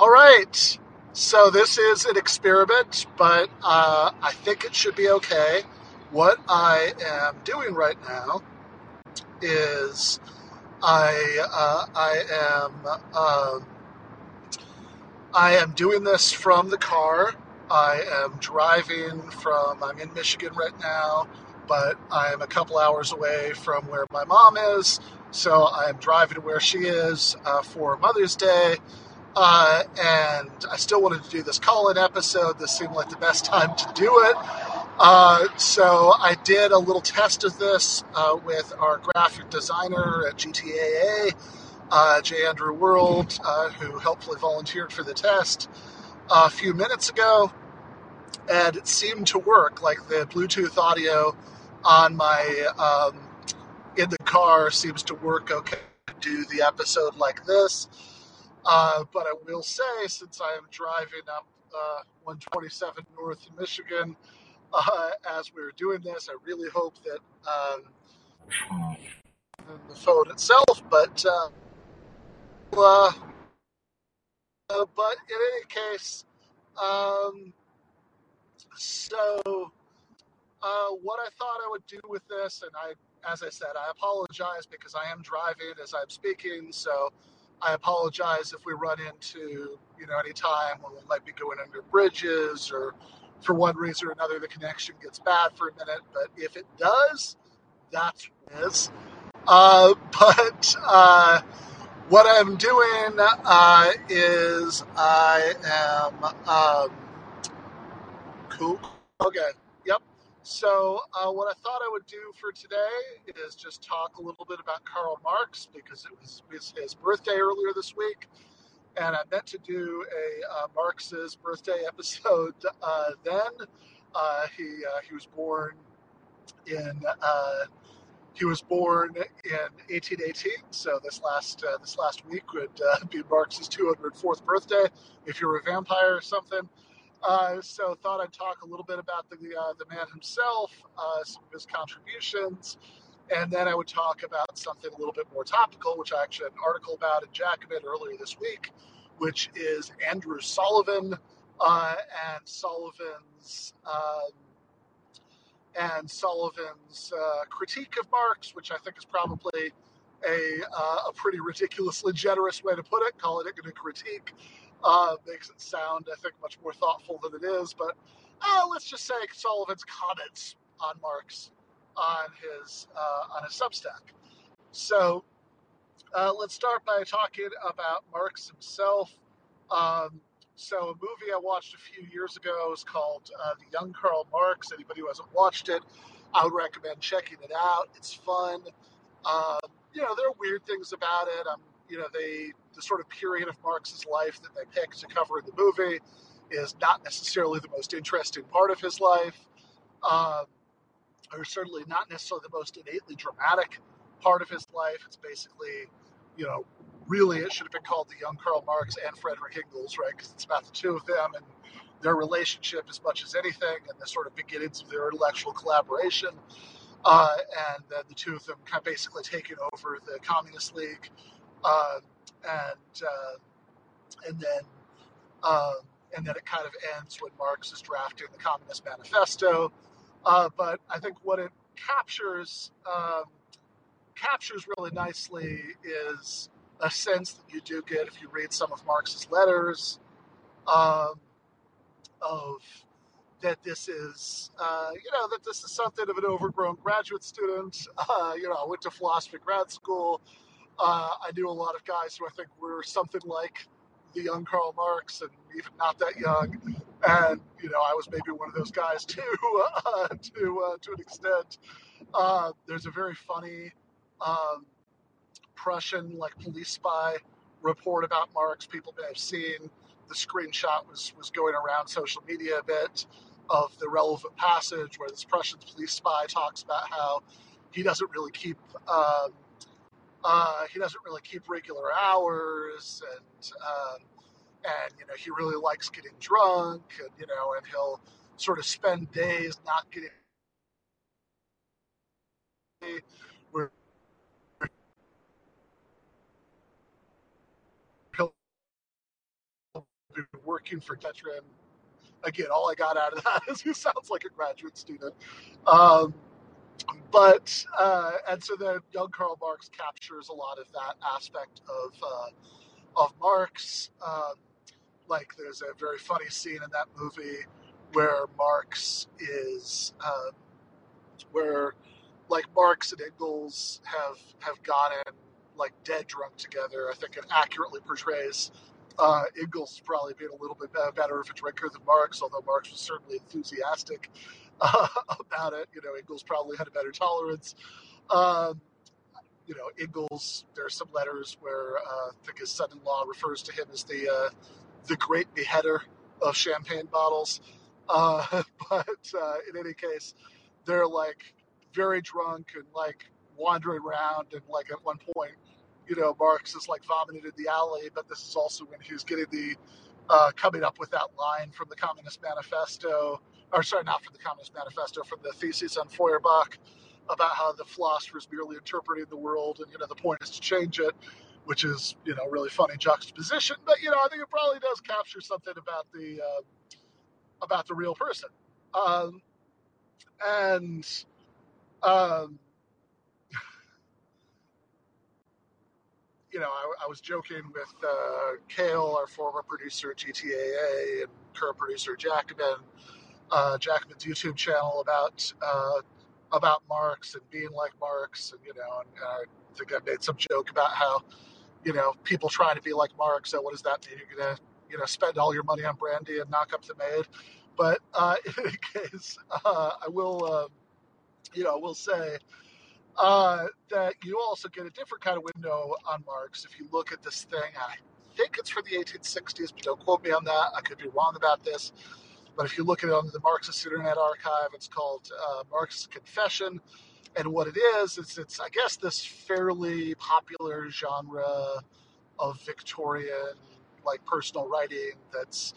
All right. So this is an experiment, but uh, I think it should be okay. What I am doing right now is I uh, I am um, I am doing this from the car. I am driving from. I'm in Michigan right now, but I am a couple hours away from where my mom is. So I am driving to where she is uh, for Mother's Day. Uh, and I still wanted to do this call in episode. This seemed like the best time to do it. Uh, so I did a little test of this uh, with our graphic designer at GTAA, uh, J. Andrew World, uh, who helpfully volunteered for the test a few minutes ago. And it seemed to work. Like the Bluetooth audio on my um, in the car seems to work okay. Do the episode like this. Uh, but I will say, since I am driving up uh, 127 North in Michigan uh, as we are doing this, I really hope that um, the phone itself, but uh, uh, uh, but in any case, um, so what I thought I would do with this, and I, as I said, I apologize because I am driving as I'm speaking, so I apologize if we run into, you know, any time when we might be going under bridges or for one reason or another the connection gets bad for a minute. But if it does, that's what it is. Uh, but uh, what I'm doing uh, is I am um, cool. Okay. So, uh, what I thought I would do for today is just talk a little bit about Karl Marx because it was, his birthday earlier this week, and I meant to do a uh, Marx's birthday episode uh, then. Uh, he uh, he was born in uh, he was born in 1818, so this last this last week would be Marx's 204th birthday. If you're a vampire or something. Uh, so thought I'd talk a little bit about the uh, the man himself, uh, some of his contributions, and then I would talk about something a little bit more topical, which I actually had an article about in Jacobin earlier this week, which is Andrew Sullivan uh, and Sullivan's. Um, and Sullivan's uh, critique of Marx, which I think is probably a, uh, a pretty ridiculously generous way to put it, calling it a critique uh, makes it sound, I think, much more thoughtful than it is. But uh, let's just say Sullivan's comments on Marx on his uh, on his Substack. So uh, let's start by talking about Marx himself. Um, so a movie I watched a few years ago is called uh, The Young Karl Marx. Anybody who hasn't watched it, I would recommend checking it out. It's fun. Um, you know, there are weird things about it. I'm you know, they the sort of period of Marx's life that they pick to cover in the movie is not necessarily the most interesting part of his life, um, or certainly not necessarily the most innately dramatic part of his life. It's basically, you know, really it should have been called the young Karl Marx and Frederick Engels, right? Because it's about the two of them and their relationship as much as anything, and the sort of beginnings of their intellectual collaboration. Uh, and then the two of them kind of basically taking over the Communist League uh, and uh, and then uh, and then it kind of ends when Marx is drafting the Communist Manifesto. Uh, but I think what it captures um, captures really nicely is a sense that you do get if you read some of Marx's letters um, of that this is, uh, you know, that this is something of an overgrown graduate student. Uh, you know, I went to philosophy grad school. Uh, I knew a lot of guys who I think were something like the young Karl Marx and even not that young. And, you know, I was maybe one of those guys too, uh, to, uh, to an extent. Uh, there's a very funny um, Prussian, like, police spy report about Marx. People may have seen the screenshot was, was going around social media a bit of the relevant passage where this Prussian police spy talks about how he doesn't really keep um, uh, he doesn't really keep regular hours, and um, and you know he really likes getting drunk, and you know, and he'll sort of spend days not getting. He'll been working for Tetra. And again, all I got out of that is he sounds like a graduate student. Um, but uh, and so then young Karl Marx captures a lot of that aspect of uh, of Marx. Um, like there's a very funny scene in that movie where Marx is um, where like Marx and Engels have have gotten like dead drunk together. I think it accurately portrays uh, probably being a little bit better of a drinker than Marx, although Marx was certainly enthusiastic uh, about it. You know, Engels probably had a better tolerance. Um, you know, Engels. There are some letters where uh, I think his son-in-law refers to him as the uh, the great beheader of champagne bottles. Uh, but uh, in any case, they're like very drunk and like wandering around and like at one point, you know, Marx is like vomiting in the alley. But this is also when he's getting the uh, coming up with that line from the Communist Manifesto, or sorry, not from the Communist Manifesto, from the thesis on Feuerbach about how the philosopher is merely interpreting the world, and you know the point is to change it, which is you know really funny juxtaposition. But you know I think it probably does capture something about the uh, about the real person, um, and um, you know, I, I, was joking with uh, Kale, our former producer at GTAA, and current producer Jacobin, uh, Jacobin's YouTube channel about uh, about Marx and being like Marx, and you know, and, and I think I made some joke about how, you know, people trying to be like Marx. So what does that mean? You're gonna, you know, spend all your money on brandy and knock up the maid. But uh, in any case, uh, I will, uh, you know, will say uh, that you also get a different kind of window on Marx if you look at this thing. I think it's from the 1860s, but don't quote me on that. I could be wrong about this. But if you look at it on the Marxist Internet Archive, it's called uh, Marx's Confession. And what it is, it's, it's, I guess, this fairly popular genre of Victorian, like personal writing that's,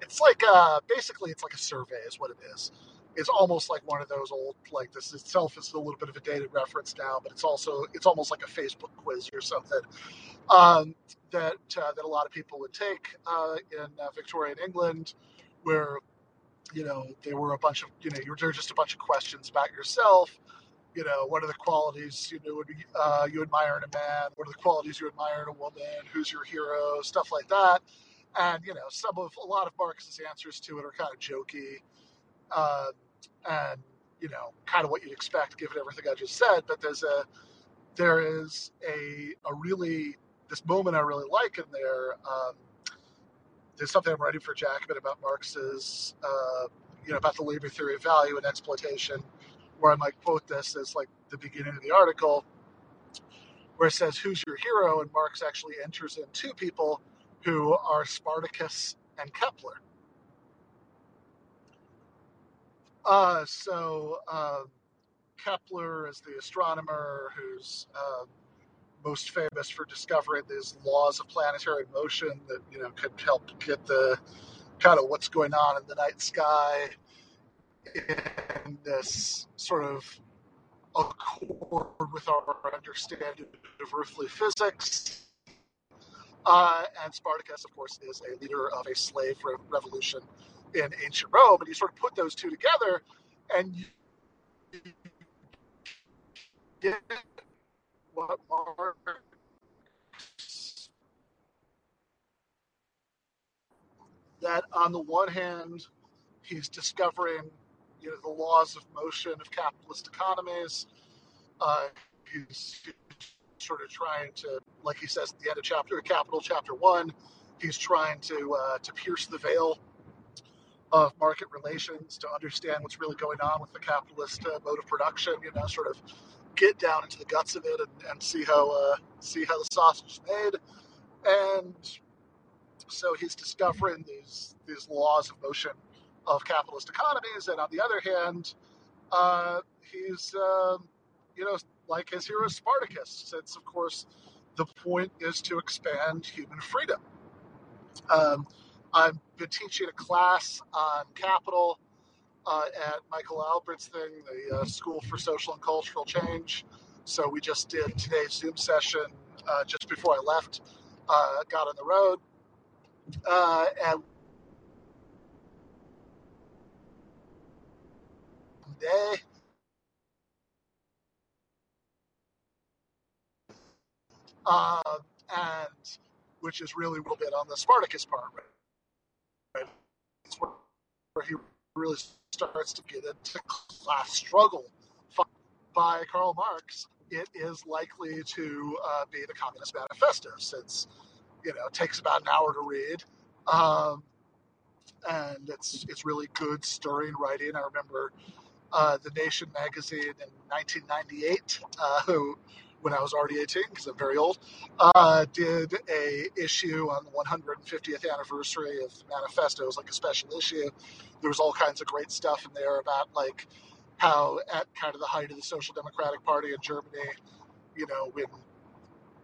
it's like, uh, basically, it's like a survey, is what it is it's almost like one of those old like this itself is a little bit of a dated reference now, but it's also it's almost like a Facebook quiz or something um, that uh, that a lot of people would take uh, in uh, Victorian England, where you know there were a bunch of you know there were just a bunch of questions about yourself. You know, what are the qualities you know would be, uh, you admire in a man? What are the qualities you admire in a woman? Who's your hero? Stuff like that. And you know, some of a lot of Marx's answers to it are kind of jokey. Uh, and you know, kind of what you'd expect given everything I just said. But there's a there is a a really this moment I really like in there. Um, there's something I'm writing for Jacobin about Marx's, uh, you know, about the labor theory of value and exploitation, where I might quote this as like the beginning of the article, where it says, "Who's your hero?" and Marx actually enters in two people who are Spartacus and Kepler. Uh, so uh, Kepler is the astronomer who's uh, most famous for discovering these laws of planetary motion that you know could help get the kind of what's going on in the night sky in this sort of accord with our understanding of earthly physics. Uh, and Spartacus, of course, is a leader of a slave revolution in ancient Rome, and you sort of put those two together, and you get what Marx that on the one hand he's discovering you know the laws of motion of capitalist economies uh, he's sort of trying to like he says at the end of chapter capital chapter one he's trying to uh, to pierce the veil of market relations to understand what's really going on with the capitalist uh, mode of production. You know, sort of get down into the guts of it and, and see how uh, see how the sausage is made. And so he's discovering these these laws of motion of capitalist economies, and on the other hand, uh, he's um, you know like his hero Spartacus, since of course the point is to expand human freedom. Um, I've been teaching a class on capital uh, at Michael Albert's thing, the uh, School for Social and Cultural Change. So we just did today's Zoom session uh, just before I left, uh, got on the road. uh, and day, um, and which is really a little bit on the Spartacus part, right? Where, where he really starts to get into class struggle by Karl Marx. It is likely to uh, be the Communist Manifesto, since you know it takes about an hour to read, um, and it's it's really good, stirring writing. I remember uh, the Nation magazine in 1998, uh, who, when I was already 18, because I'm very old, uh, did a issue on the 150th anniversary of the manifesto. It was like a special issue. There was all kinds of great stuff in there about like how at kind of the height of the Social Democratic Party in Germany, you know, when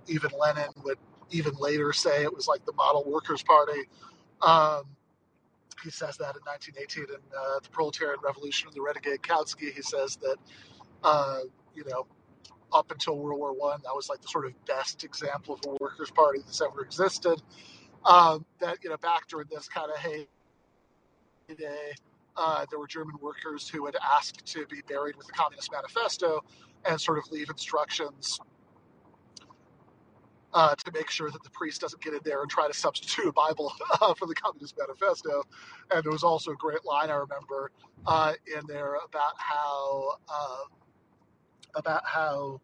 even Lenin would even later say it was like the model workers' party. Um, he says that in 1918 in uh, the Proletarian Revolution of the Renegade Kautsky. He says that, uh, you know, up until World War One, that was like the sort of best example of a workers' party that's ever existed. Um, that you know, back during this kind of heyday, uh, there were German workers who had asked to be buried with the Communist Manifesto and sort of leave instructions uh, to make sure that the priest doesn't get in there and try to substitute a Bible uh, for the Communist Manifesto. And there was also a great line I remember uh, in there about how um, about how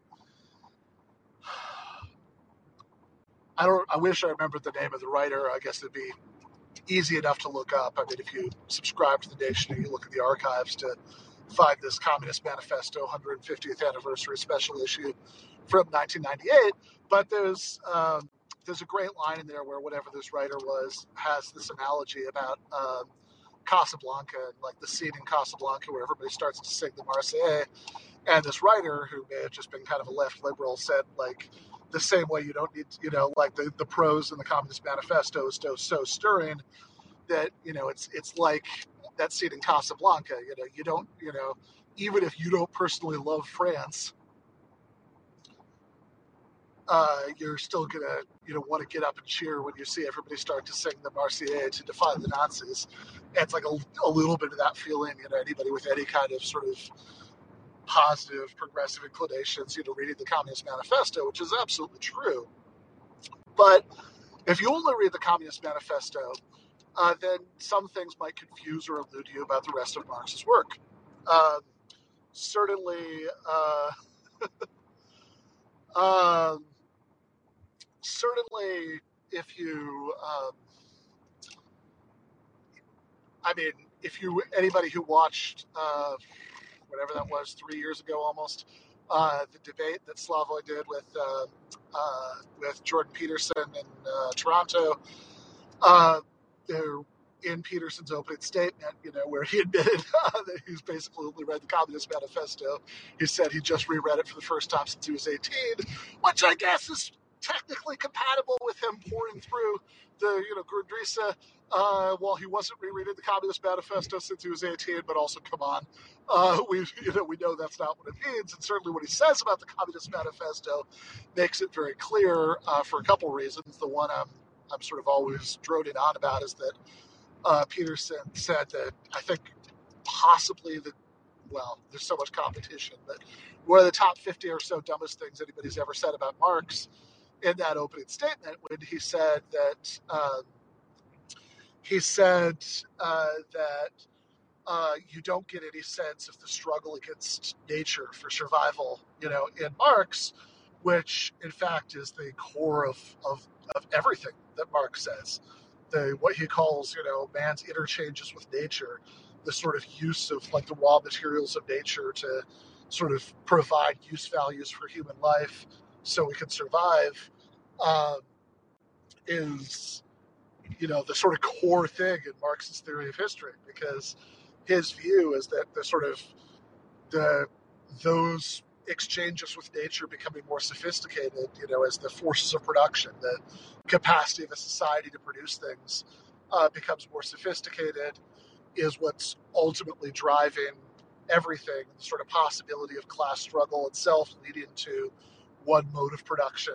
I don't. I wish I remembered the name of the writer. I guess it'd be easy enough to look up. I mean, if you subscribe to the Nation and you look at the archives to find this Communist Manifesto 150th anniversary special issue from 1998. But there's um, there's a great line in there where whatever this writer was has this analogy about um, Casablanca and like the scene in Casablanca where everybody starts to sing the Marseillaise, and this writer who may have just been kind of a left liberal said like the same way you don't need you know like the, the prose in the Communist Manifesto is so, so stirring that you know it's it's like that scene in Casablanca you know you don't you know even if you don't personally love France uh, you're still gonna you know want to get up and cheer when you see everybody start to sing the Marseillaise to defy the Nazis. And it's like a, a little bit of that feeling. You know, anybody with any kind of sort of positive progressive inclinations, you know, reading the Communist Manifesto, which is absolutely true. But if you only read the Communist Manifesto, uh, then some things might confuse or elude you about the rest of Marx's work. Uh, certainly, uh, um, certainly, if you, um, I mean, if you anybody who watched uh, whatever that was three years ago almost, uh, the debate that Slavoj did with uh, uh with Jordan Peterson in uh, Toronto, uh, in Peterson's opening statement, you know, where he admitted that he's basically read the Communist Manifesto. He said he just reread it for the first time since he was 18, which I guess is technically compatible with him pouring through the you know Grundrisse uh, while he wasn't rereading the Communist Manifesto since he was 18. But also, come on, uh, we you know we know that's not what it means, and certainly what he says about the Communist Manifesto makes it very clear uh, for a couple reasons. The one I'm I'm sort of always droning on about is that uh, Peterson said that I think possibly the well, there's so much competition, but one of the top 50 or so dumbest things anybody's ever said about Marx in that opening statement when he said that um, he said uh, that uh, you don't get any sense of the struggle against nature for survival, you know, in Marx, which in fact is the core of, of, of everything that Marx says. The what he calls, you know, man's interchanges with nature, the sort of use of like the raw materials of nature to sort of provide use values for human life so we can survive uh, is you know the sort of core thing in Marx's theory of history because his view is that the sort of the those exchanges with nature becoming more sophisticated you know as the forces of production the capacity of a society to produce things uh, becomes more sophisticated is what's ultimately driving everything the sort of possibility of class struggle itself leading to one mode of production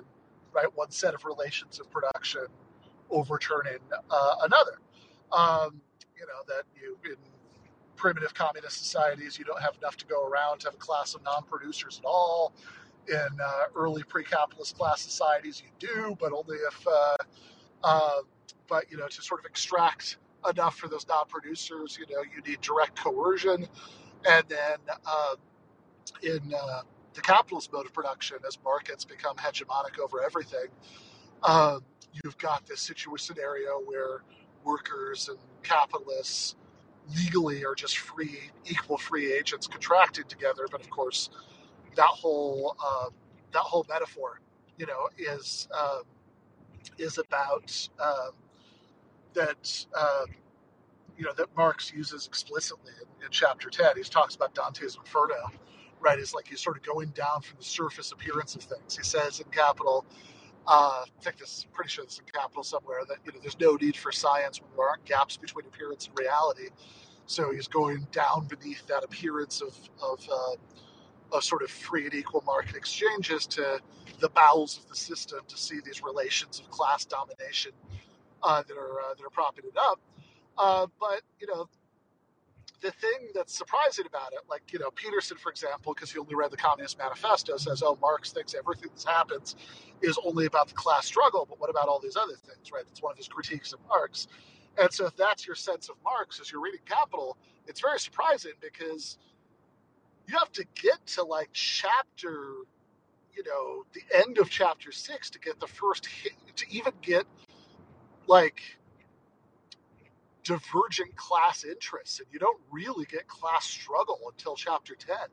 right? One set of relations of production overturning uh, another. Um, you know that you in primitive communist societies you don't have enough to go around to have a class of non-producers at all. In uh, early pre-capitalist class societies, you do, but only if. Uh, uh, but you know, to sort of extract enough for those non-producers, you know, you need direct coercion, and then uh, in uh, the capitalist mode of production, as markets become hegemonic over everything, um, you've got this situation scenario where workers and capitalists legally are just free, equal free agents contracted together. But of course, that whole um, that whole metaphor, you know, is um, is about um, that. Um, you know that Marx uses explicitly in, in chapter ten. He talks about Dante's Inferno, right? It's like he's sort of going down from the surface appearance of things. He says in Capital, uh, I think this is pretty sure is in Capital somewhere that you know there's no need for science when there aren't gaps between appearance and reality. So he's going down beneath that appearance of of, uh, of sort of free and equal market exchanges to the bowels of the system to see these relations of class domination uh, that are uh, that are propping it up. Uh, but you know, the thing that's surprising about it, like, you know, Peterson, for example, because he only read the Communist Manifesto, says, oh, Marx thinks everything that happens is only about the class struggle, but what about all these other things, right? That's one of his critiques of Marx. And so if that's your sense of Marx as you're reading Capital, it's very surprising because you have to get to like chapter, you know, the end of chapter six to get the first hit, to even get like divergent class interests, and you don't really get class struggle until chapter ten,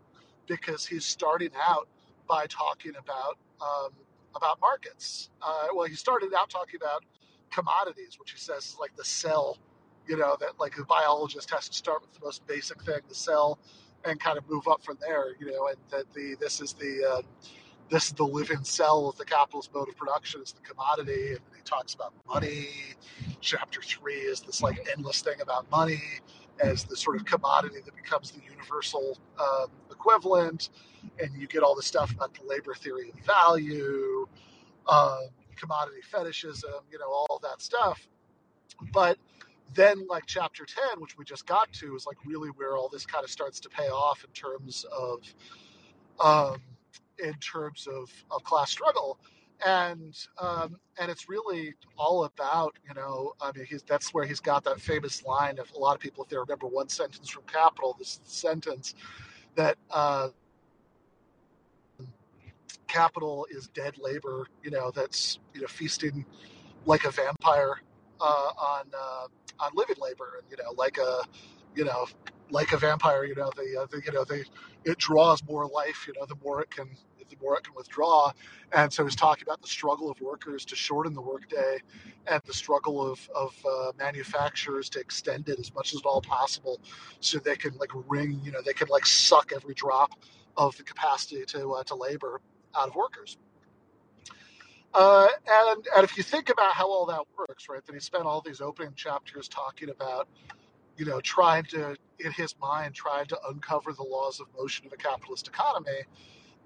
because he's starting out by talking about um, about markets. Uh, well, he started out talking about commodities, which he says is like the cell. You know that like a biologist has to start with the most basic thing, the cell, and kind of move up from there. You know, and that the this is the uh, this is the living cell of the capitalist mode of production is the commodity and he talks about money. Chapter three is this like endless thing about money as the sort of commodity that becomes the universal um, equivalent and you get all the stuff about the labor theory of value um, commodity fetishism you know all that stuff. But then like chapter 10 which we just got to is like really where all this kind of starts to pay off in terms of um, in terms of, of class struggle. And um, and it's really all about you know I mean he's that's where he's got that famous line of a lot of people if they remember one sentence from Capital this sentence that uh, capital is dead labor you know that's you know feasting like a vampire uh, on uh, on living labor and you know like a you know like a vampire you know they, uh, the you know they it draws more life you know the more it can the more it can withdraw. And so he's talking about the struggle of workers to shorten the workday and the struggle of, of uh, manufacturers to extend it as much as at all possible so they can like wring you know they can like suck every drop of the capacity to uh, to labor out of workers. Uh, and and if you think about how all that works right then he spent all these opening chapters talking about you know, trying to, in his mind, trying to uncover the laws of motion of a capitalist economy.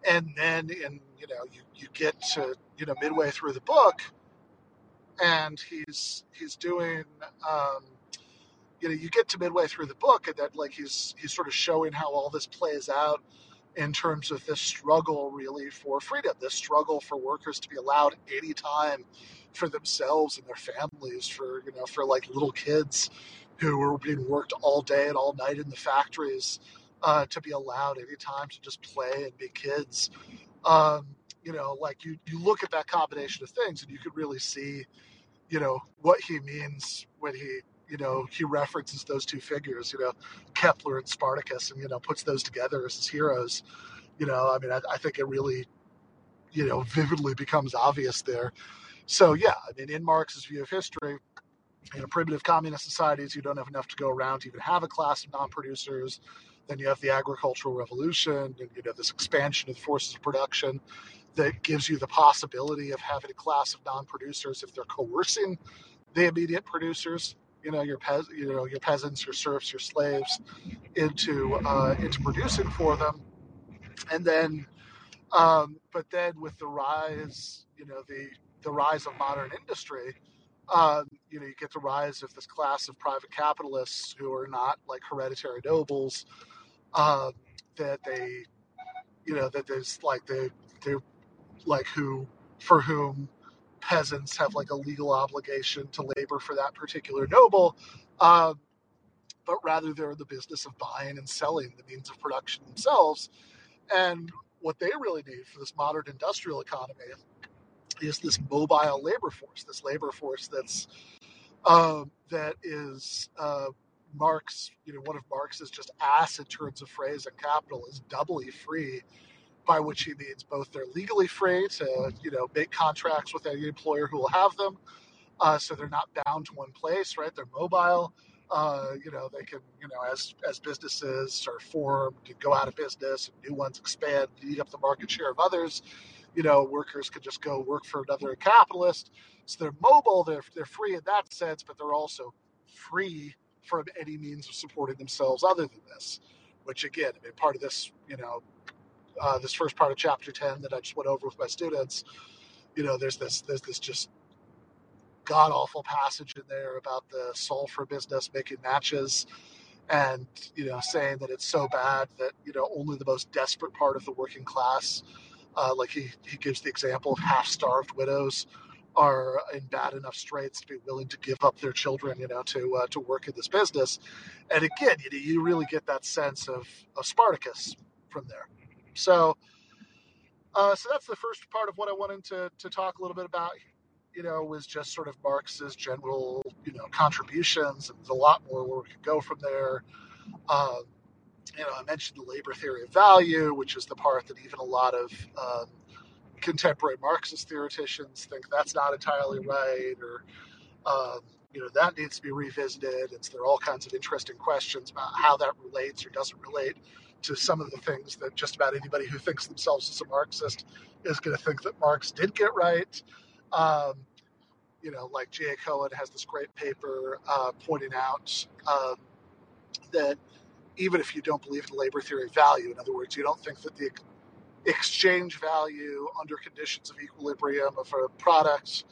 And then, in you know, you, you get to you know midway through the book, and he's he's doing, um, you know, you get to midway through the book, and then like he's he's sort of showing how all this plays out in terms of this struggle really for freedom, this struggle for workers to be allowed any time for themselves and their families, for you know, for like little kids who were being worked all day and all night in the factories uh, to be allowed any time to just play and be kids. Um, you know, like you, you look at that combination of things and you could really see, you know, what he means when he, you know, he references those two figures, you know, Kepler and Spartacus and, you know, puts those together as his heroes. You know, I mean, I, I think it really, you know, vividly becomes obvious there. So, yeah, I mean, in Marx's view of history, know, primitive communist societies, you don't have enough to go around to even have a class of non-producers. Then you have the agricultural revolution, and you know this expansion of the forces of production that gives you the possibility of having a class of non-producers if they're coercing the immediate producers. You know your you know your peasants, your serfs, your slaves, into uh, into producing for them, and then, um, but then with the rise, you know the the rise of modern industry, um, you know, you get the rise of this class of private capitalists who are not like hereditary nobles, um, that they, you know, that there's like they they like who for whom peasants have like a legal obligation to labor for that particular noble, um, but rather they're in the business of buying and selling the means of production themselves, and what they really need for this modern industrial economy is this mobile labor force, this labor force that's um, that is uh, Marx, you know, one of Marx's just acid turns of phrase in Capital is doubly free, by which he means both they're legally free to, you know, make contracts with any employer who will have them, uh, so they're not bound to one place, right? They're mobile. Uh, you know, they can, you know, as as businesses are formed and go out of business and new ones expand, eat up the market share of others. You know, workers could just go work for another capitalist. So they're mobile, they're they're free in that sense, but they're also free from any means of supporting themselves other than this. Which again, I mean, part of this, you know, uh, this first part of chapter ten that I just went over with my students, you know, there's this there's this just god awful passage in there about the soul for business making matches and you know saying that it's so bad that you know only the most desperate part of the working class uh, like he, he gives the example of half starved widows are in bad enough straits to be willing to give up their children you know to uh, to work in this business and again you, you really get that sense of, of spartacus from there so uh, so that's the first part of what i wanted to, to talk a little bit about you know, was just sort of Marx's general, you know, contributions, and there's a lot more where we could go from there. Um, you know, I mentioned the labor theory of value, which is the part that even a lot of um, contemporary Marxist theoreticians think that's not entirely right, or um, you know, that needs to be revisited. It's there are all kinds of interesting questions about how that relates or doesn't relate to some of the things that just about anybody who thinks themselves as a Marxist is going to think that Marx did get right. Um, you know, like G.A. Cohen has this great paper uh, pointing out um, that even if you don't believe in labor theory of value, in other words, you don't think that the exchange value under conditions of equilibrium of a product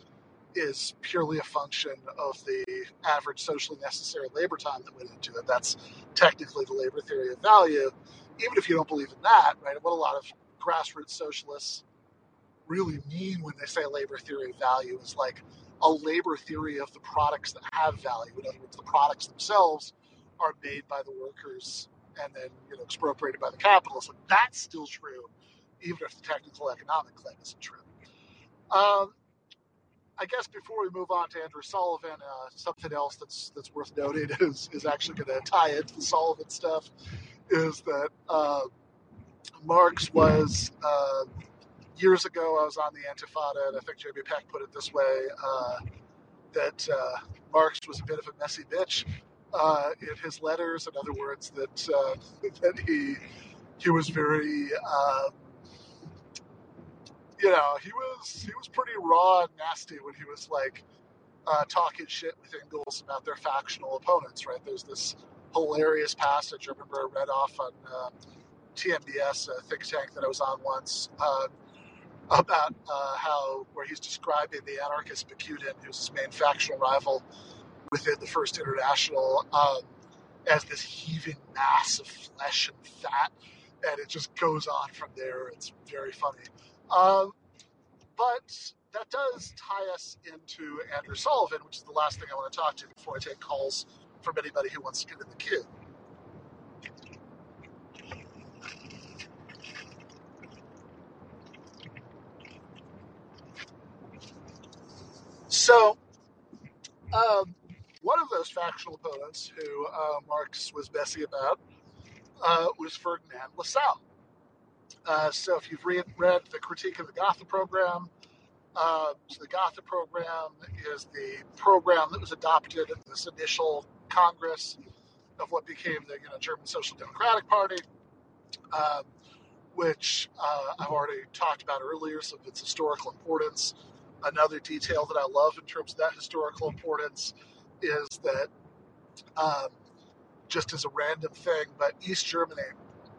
is purely a function of the average socially necessary labor time that went into it. That's technically the labor theory of value. Even if you don't believe in that, right? What a lot of grassroots socialists really mean when they say labor theory of value is like a labor theory of the products that have value. In other words, the products themselves are made by the workers and then you know expropriated by the capitalists. Like, that's still true, even if the technical economic claim isn't true. Um, I guess before we move on to Andrew Sullivan, uh, something else that's that's worth noting is is actually going to tie into the Sullivan stuff is that uh, Marx was uh, years ago, I was on the Antifada, and I think Jamie Peck put it this way uh, that uh, Marx was a bit of a messy bitch uh, in his letters. In other words, that uh, that he he was very um, you know he was he was pretty raw and nasty when he was like uh, talking shit with Engels about their factional opponents. Right? There's this hilarious passage I remember I read off on. Uh, TMBS, a think tank that I was on once, uh, about uh, how where he's describing the anarchist Bakunin, who's his main factional rival within the First International, um, as this heaving mass of flesh and fat, and it just goes on from there. It's very funny, um, but that does tie us into Andrew Sullivan, which is the last thing I want to talk to before I take calls from anybody who wants to get in the queue. So, um, one of those factional opponents who uh, Marx was messy about uh, was Ferdinand Lassalle. Uh, so, if you've read, read the Critique of the Gotha program, uh, so the Gotha program is the program that was adopted at this initial Congress of what became the you know, German Social Democratic Party, um, which uh, I've already talked about earlier, some of its historical importance. Another detail that I love in terms of that historical importance is that, um, just as a random thing, but East Germany,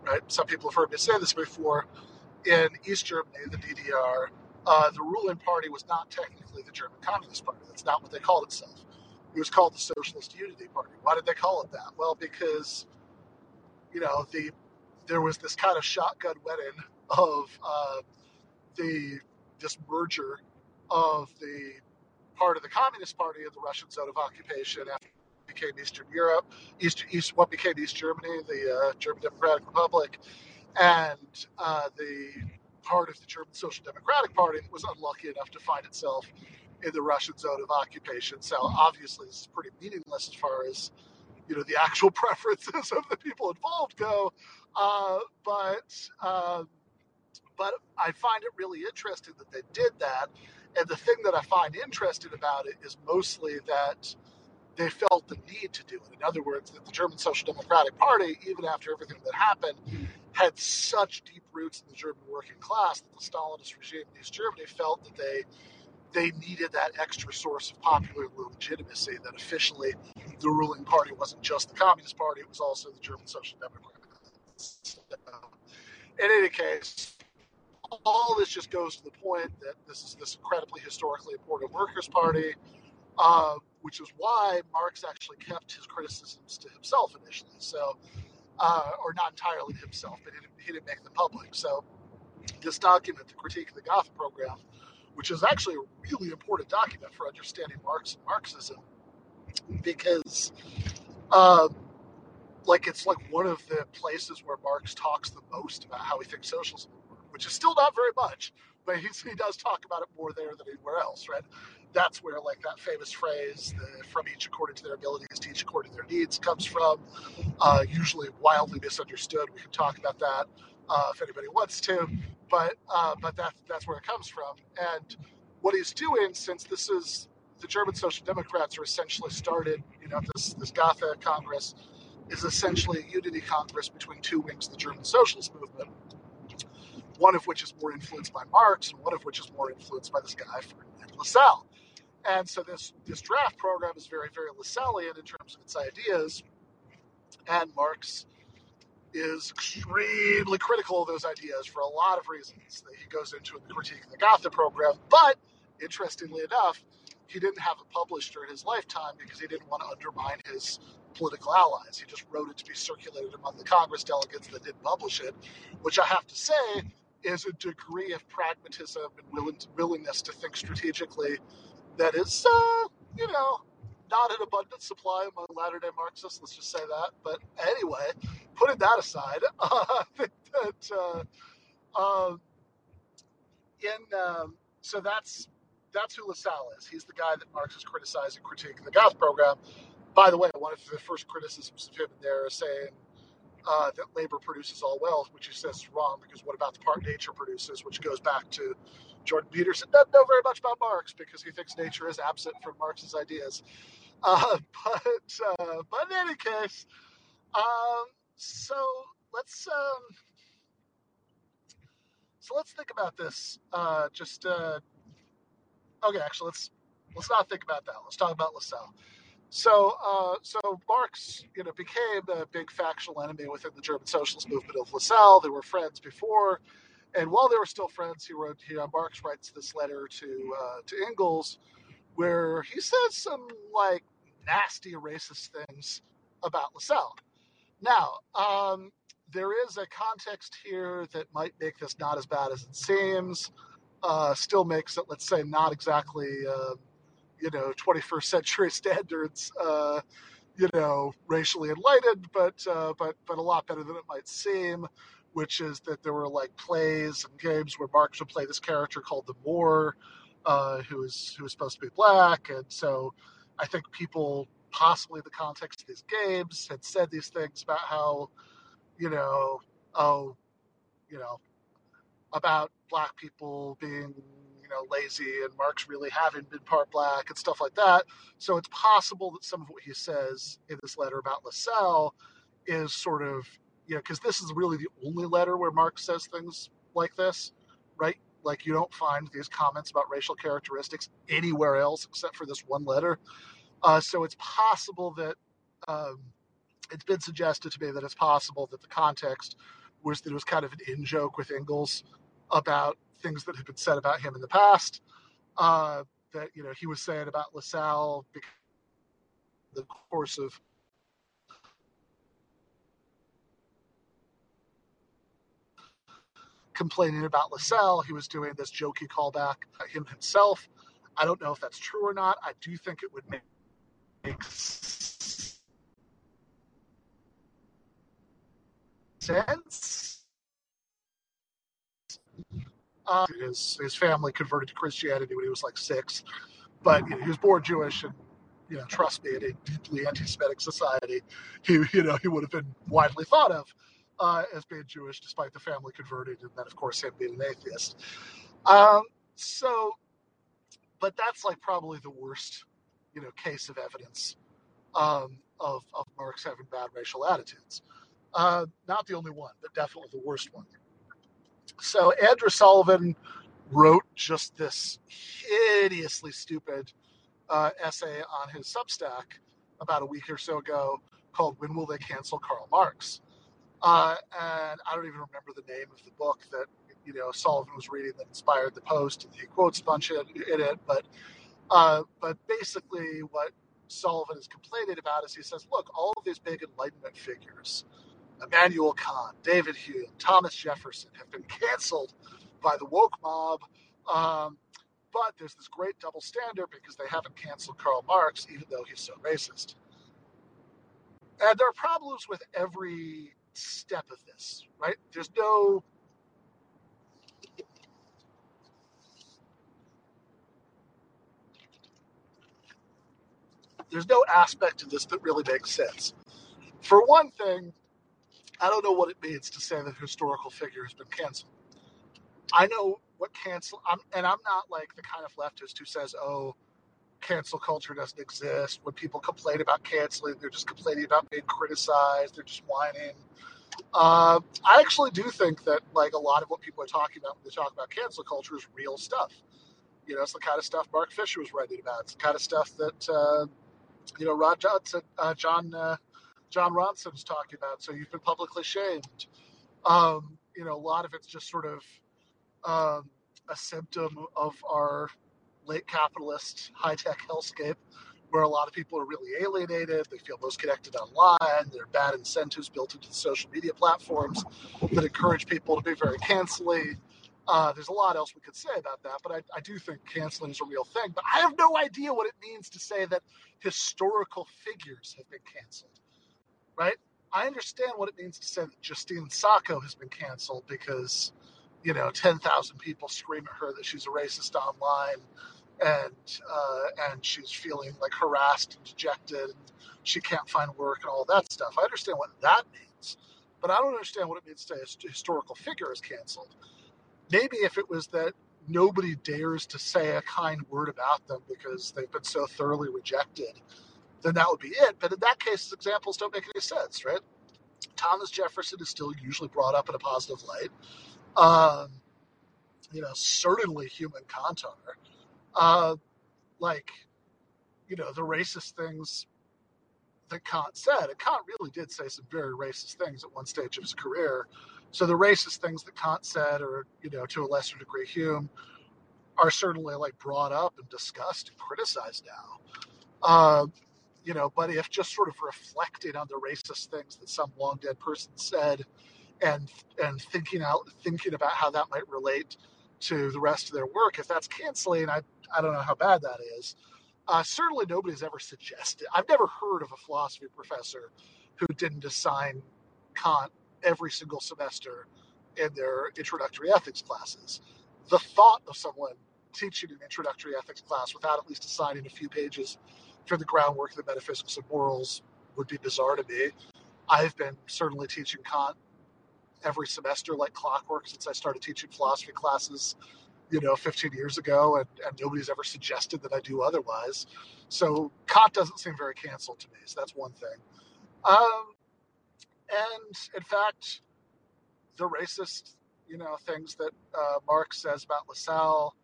right? Some people have heard me say this before. In East Germany, the DDR, uh, the ruling party was not technically the German Communist Party. That's not what they called itself. It was called the Socialist Unity Party. Why did they call it that? Well, because you know the there was this kind of shotgun wedding of uh, the this merger of the part of the Communist Party in the Russian zone of occupation after became Eastern Europe, East, East what became East Germany, the uh, German Democratic Republic, and uh, the part of the German Social Democratic Party that was unlucky enough to find itself in the Russian zone of occupation. So obviously, this is pretty meaningless as far as you know the actual preferences of the people involved go. Uh, but um, but I find it really interesting that they did that. And the thing that I find interesting about it is mostly that they felt the need to do it. In other words, that the German Social Democratic Party, even after everything that happened, had such deep roots in the German working class that the Stalinist regime in East Germany felt that they they needed that extra source of popular legitimacy. That officially, the ruling party wasn't just the Communist Party; it was also the German Social Democrats. in any case, all this just goes to the point that this is this incredibly historically important Workers' Party, uh, which is why Marx actually kept his criticisms to himself initially. So, uh, or not entirely to himself, but he didn't, he didn't make them public. So, this document, the Critique of the Gotha Program, which is actually a really important document for understanding Marx and Marxism, because, um, like, it's like one of the places where Marx talks the most about how he thinks socialism which is still not very much, but he's, he does talk about it more there than anywhere else, right? That's where, like, that famous phrase, the, from each according to their abilities to each according to their needs, comes from. Uh, usually wildly misunderstood. We can talk about that uh, if anybody wants to, but uh, but that that's where it comes from. And what he's doing, since this is the German Social Democrats are essentially started, you know, this this Gotha Congress is essentially a unity congress between two wings of the German socialist movement. One of which is more influenced by Marx, and one of which is more influenced by this guy Ferdinand Lassalle. And so this this draft program is very very Lassallean in terms of its ideas, and Marx is extremely critical of those ideas for a lot of reasons that he goes into in the critique of the Gotha program. But interestingly enough, he didn't have it published during his lifetime because he didn't want to undermine his political allies. He just wrote it to be circulated among the Congress delegates that did publish it, which I have to say is a degree of pragmatism and willing willingness to think strategically that is, uh, you know, not an abundant supply among Latter day Marxists, let's just say that. But anyway, putting that aside, uh, that uh, um, in um, so that's that's who Lassalle is. He's the guy that Marx is criticizing, critiquing the Gotha program. By the way, one of the first criticisms of him there is saying uh, that labor produces all wealth, which he says is wrong because what about the part nature produces, which goes back to Jordan Peterson doesn't know very much about Marx because he thinks nature is absent from Marx's ideas. Uh, but uh, but in any case, um, so let's um, so let's think about this. Uh, just uh, okay, actually, let's let's not think about that. Let's talk about Lassalle. So, uh, so Marx, you know, became a big factional enemy within the German socialist movement of Lassalle. They were friends before, and while they were still friends, he wrote. He, uh, Marx writes this letter to uh, to Engels, where he says some like nasty racist things about Lassalle. Now, um, there is a context here that might make this not as bad as it seems. Uh, still makes it, let's say, not exactly, uh, you know, 21st century standards, uh, you know, racially enlightened, but uh, but but a lot better than it might seem. Which is that there were like plays and games where Marx would play this character called the Moor, uh, who is who is supposed to be black, and so I think people, possibly the context of these games, had said these things about how, you know, oh, you know, about black people being, you know, lazy and Marx really having been part black and stuff like that. So it's possible that some of what he says in this letter about Lassalle is sort of, you know, because this is really the only letter where Marx says things like this, right? Like you don't find these comments about racial characteristics anywhere else except for this one letter. Uh, so it's possible that um, it's been suggested to me that it's possible that the context was that it was kind of an in joke with Engels about things that had been said about him in the past. Uh, that you know he was saying about Lassalle because the course of complaining about Lassalle, he was doing this jokey callback at him himself. I don't know if that's true or not. I do think it would make sense. His his family converted to Christianity when he was like six, but you know, he was born Jewish, and you know, trust me, in a deeply anti-Semitic society, he you know he would have been widely thought of uh, as being Jewish, despite the family converting, and then of course him being an atheist. Um, so, but that's like probably the worst, you know, case of evidence um, of of Marx having bad racial attitudes. Uh, not the only one, but definitely the worst one. So Andrew Sullivan wrote just this hideously stupid uh, essay on his Substack about a week or so ago called "When Will They Cancel Karl Marx?" Uh, and I don't even remember the name of the book that you know Sullivan was reading that inspired the post, and he quotes a bunch in, in it. But uh, but basically, what Sullivan is complaining about is he says, look, all of these big Enlightenment figures Immanuel Kant, David Hume, Thomas Jefferson have been canceled by the woke mob. Um, but there's this great double standard because they haven't canceled Karl Marx, even though he's so racist. And there are problems with every step of this, right? There's no there's no aspect of this that really makes sense. For one thing, I don't know what it means to say that a historical figure has been canceled. I know what cancel, I'm, and I'm not like the kind of leftist who says, "Oh, cancel culture doesn't exist." When people complain about canceling, they're just complaining about being criticized. They're just whining. Uh, I actually do think that like a lot of what people are talking about when they talk about cancel culture is real stuff. You know, it's the kind of stuff Mark Fisher was writing about. It's the kind of stuff that uh, you know Rod Johnson, uh, Jon Jon Ronson talking about. So you've been publicly shamed. Um, you know, a lot of it's just sort of um, a symptom of our late capitalist high tech hellscape where a lot of people are really alienated. They feel most connected online. There are bad incentives built into the social media platforms that encourage people to be very canceling. Uh, there's a lot else we could say about that, but I, I, do think canceling is a real thing. But I have no idea what it means to say that historical figures have been canceled right? I understand what it means to say that Justine Sacco has been canceled because, you know, 10,000 people scream at her that she's a racist online and uh, and she's feeling like harassed and dejected and she can't find work and all that stuff. I understand what that means, but I don't understand what it means to say a historical figure is canceled. Maybe if it was that nobody dares to say a kind word about them because they've been so thoroughly rejected then that would be it. But in that case, examples don't make any sense, right? Thomas Jefferson is still usually brought up in a positive light. Um, you know, certainly Hume and Kant are. Uh, like, you know, the racist things that Kant said, and Kant really did say some very racist things at one stage of his career. So the racist things that Kant said, or, you know, to a lesser degree, Hume, are certainly like brought up and discussed and criticized now. Uh, you know, but if just sort of reflecting on the racist things that some long dead person said and and thinking out thinking about how that might relate to the rest of their work, if that's canceling, I I don't know how bad that is. Uh, certainly nobody's ever suggested. I've never heard of a philosophy professor who didn't assign Kant every single semester in their introductory ethics classes. The thought of someone teaching an introductory ethics class without at least assigning a few pages for the groundwork of the metaphysics of morals would be bizarre to me. I've been certainly teaching Kant every semester like clockwork since I started teaching philosophy classes, you know, 15 years ago, and, and nobody's ever suggested that I do otherwise. So Kant doesn't seem very canceled to me. So that's one thing. Um, and in fact, the racist, you know, things that uh, Marx says about Lassalle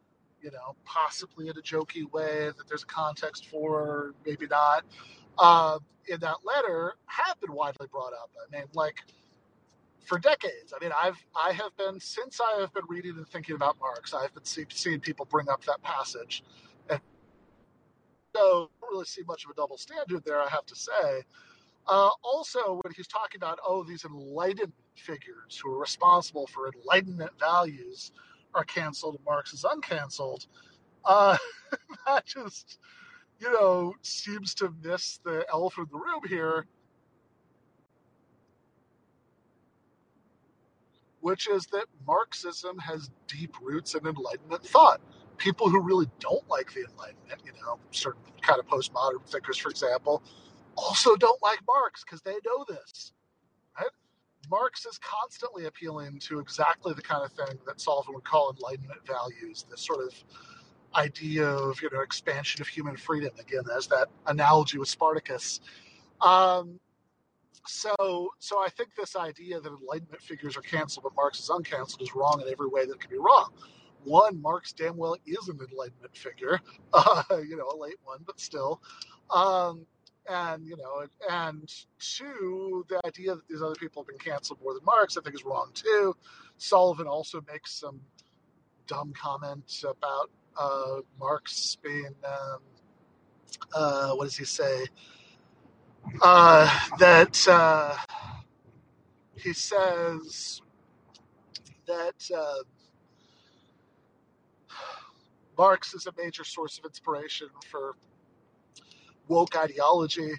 you know, possibly in a jokey way that there's a context for, maybe not, uh, in that letter have been widely brought up. I mean, like, for decades. I mean, I've I have been since I have been reading and thinking about Marx. I've been see, seeing people bring up that passage, and so I don't really see much of a double standard there. I have to say. Uh, also, when he's talking about oh these enlightened figures who are responsible for enlightenment values are canceled and Marx is uncanceled, uh, that just you know seems to miss the elephant in the room here which is that Marxism has deep roots in Enlightenment thought. People who really don't like the Enlightenment, you know, certain kind of postmodern thinkers, for example, also don't like Marx because they know this. Right? Marx is constantly appealing to exactly the kind of thing that Sullivan would call Enlightenment values, this sort of idea of you know expansion of human freedom. Again, as that analogy with Spartacus. Um, so, so I think this idea that Enlightenment figures are canceled, but Marx is uncanceled, is wrong in every way that can be wrong. One, Marx damn well is an Enlightenment figure, uh, you know, a late one, but still. Um, and you know, and two, the idea that these other people have been canceled more than Marx, I think, is wrong too. Sullivan also makes some dumb comment about uh, Marx being, um, uh, what does he say? uh, that uh, he says that uh, Marx is a major source of inspiration for woke ideology,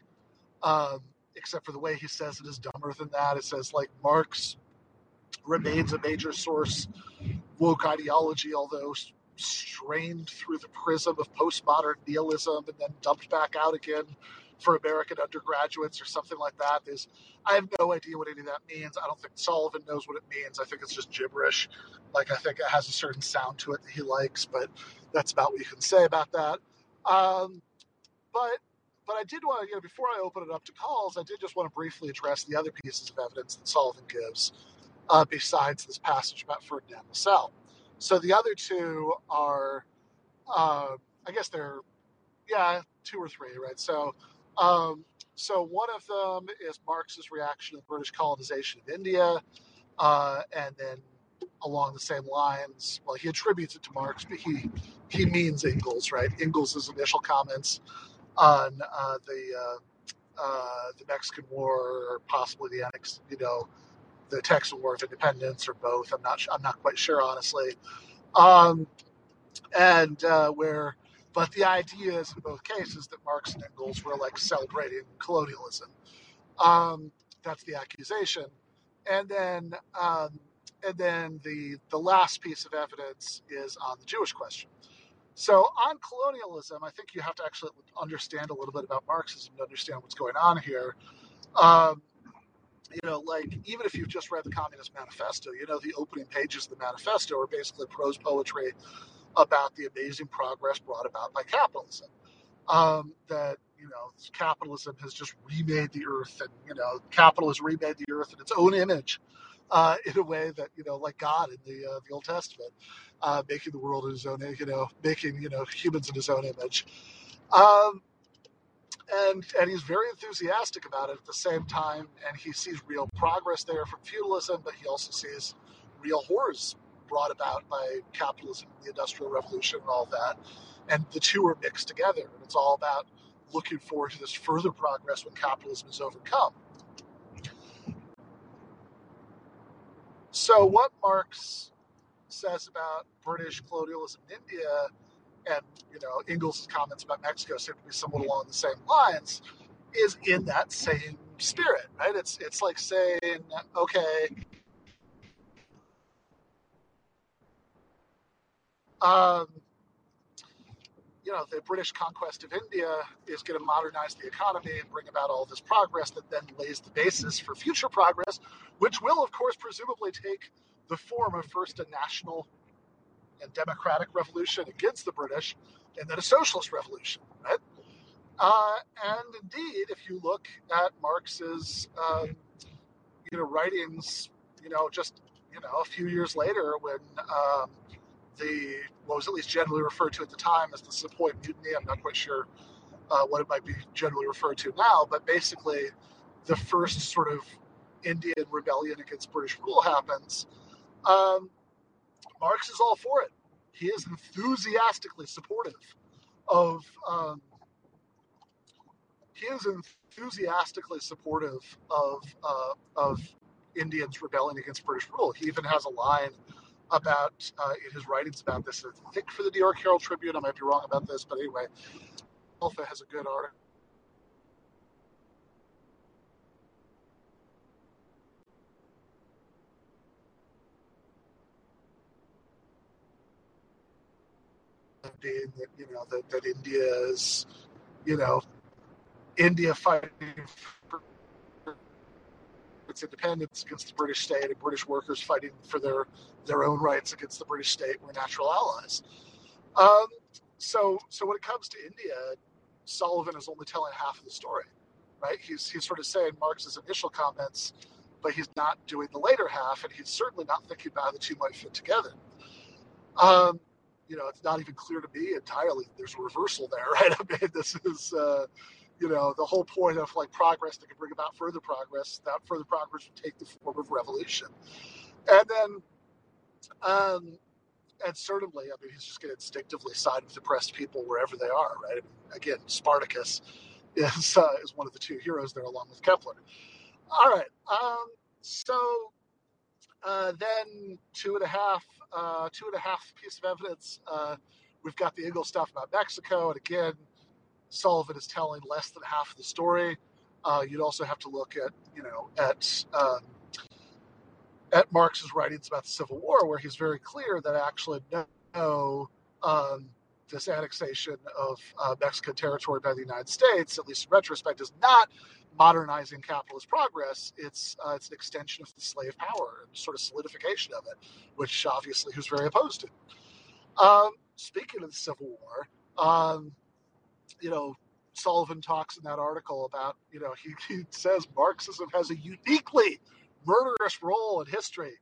um, except for the way he says it is dumber than that. It says, like, Marx remains a major source woke ideology, although strained through the prism of postmodern nihilism and then dumped back out again for American undergraduates or something like that. There's, I have no idea what any of that means. I don't think Sullivan knows what it means. I think it's just gibberish. Like I think it has a certain sound to it that he likes, but that's about what you can say about that. Um, but but I did want to, you know, before I open it up to calls, I did just want to briefly address the other pieces of evidence that Sullivan gives, uh, besides this passage about Ferdinand Lassalle. So the other two are, uh, I guess they're, yeah, two or three, right? So um, so one of them is Marx's reaction to the British colonization of India, uh, and then along the same lines, well, he attributes it to Marx, but he he means Engels, right? Engels' initial comments on uh, the uh, uh, the Mexican War, or possibly the annex, you know, the Texan War of Independence, or both. I'm not I'm not quite sure, honestly. Um, and uh, where but the idea is in both cases that Marx and Engels were like celebrating colonialism. Um, that's the accusation. And then, um, and then the the last piece of evidence is on the Jewish question. So on colonialism, I think you have to actually understand a little bit about Marxism to understand what's going on here. Um, you know, like even if you've just read the Communist Manifesto, you know the opening pages of the manifesto are basically prose poetry about the amazing progress brought about by capitalism. Um, that you know, capitalism has just remade the earth, and you know, capital has remade the earth in its own image, uh, in a way that you know, like God in the uh, the Old Testament, uh, making the world in His own, you know, making you know humans in His own image. Um, and and he's very enthusiastic about it at the same time, and he sees real progress there from feudalism, but he also sees real horrors brought about by capitalism, the Industrial Revolution, and all that. And the two are mixed together. And it's all about looking forward to this further progress when capitalism is overcome. So, what Marx says about British colonialism in India and you know Engels' comments about Mexico seem to be somewhat along the same lines, is in that same spirit, right? It's it's like saying, okay, Um, you know, the British conquest of India is going to modernize the economy and bring about all this progress that then lays the basis for future progress, which will, of course, presumably take the form of first a national and democratic revolution against the British, and then a socialist revolution, right? Uh, and indeed, if you look at Marx's, um, you know, writings, you know, just you know, a few years later, when um, the what was at least generally referred to at the time as the Sepoy Mutiny. I'm not quite sure uh, what it might be generally referred to now, but basically, the first sort of Indian rebellion against British rule happens, um, Marx is all for it. He is enthusiastically supportive of. Um, he is enthusiastically supportive of uh, of Indians rebelling against British rule. He even has a line about uh, in his writings about this. I think for the New York Herald Tribune, I might be wrong about this, but anyway, Alpha has a good article. Being that you know that, that India is, you know, India fighting for its independence against the British state and British workers fighting for their their own rights against the British state were natural allies. Um, so so when it comes to India, Sullivan is only telling half of the story, right? He's he's sort of saying Marx's initial comments, but he's not doing the later half, and he's certainly not thinking about how the two might fit together. Um, you know, it's not even clear to me entirely. There's a reversal there, right? I mean, this is. Uh, you know, the whole point of like progress that can bring about further progress, that further progress would take the form of revolution. And then, um, and certainly, I mean, he's just going to instinctively side with oppressed people wherever they are, right? I mean, again, Spartacus is uh, is one of the two heroes there, along with Kepler. All right, um, so uh, then two and a half, uh, two and a half piece of evidence. Uh, we've got the Engels stuff about Mexico, and again, Sullivan is telling less than half of the story. Uh, you'd also have to look at, you know, at um, at Marx's writings about the Civil War, where he's very clear that actually no, um, this annexation of uh, Mexican territory by the United States, at least in retrospect, is not modernizing capitalist progress. It's uh, it's an extension of the slave power and sort of solidification of it, which obviously was very opposed to. Um, speaking of the Civil War, um, you know, Sullivan talks in that article about, you know, he, he says Marxism has a uniquely murderous role in history,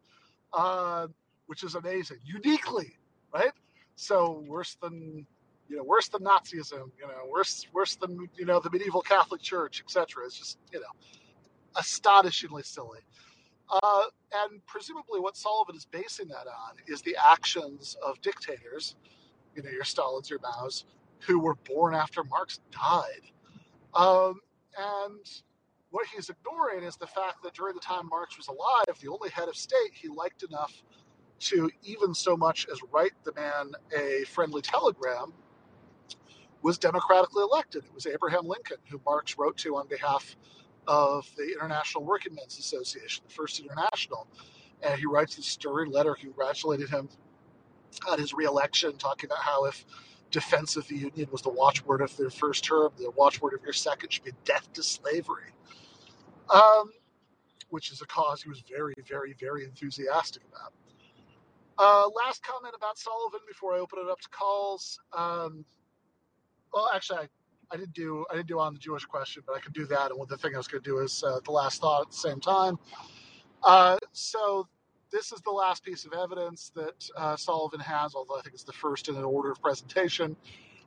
uh, which is amazing. Uniquely, right? So worse than, you know, worse than Nazism, you know, worse worse than, you know, the medieval Catholic Church, etc. It's just, you know, astonishingly silly. Uh, and presumably, what Sullivan is basing that on is the actions of dictators, you know, your Stalins, your Mao's, who were born after Marx died. Um, and what he's ignoring is the fact that during the time Marx was alive, the only head of state he liked enough to even so much as write the man a friendly telegram was democratically elected. It was Abraham Lincoln, who Marx wrote to on behalf of the International Working Men's Association, the first international. And he writes this stirring letter congratulating him on his reelection, talking about how if defense of the Union was the watchword of their first term. The watchword of your second should be death to slavery, um, which is a cause he was very, very, very enthusiastic about. Uh, last comment about Sullivan before I open it up to calls. Um, well, actually, I, I didn't do I didn't do on the Jewish question, but I can do that. And one the thing I was going to do is uh, the last thought at the same time. Uh, so this is the last piece of evidence that uh, Sullivan has, although I think it's the first in an order of presentation,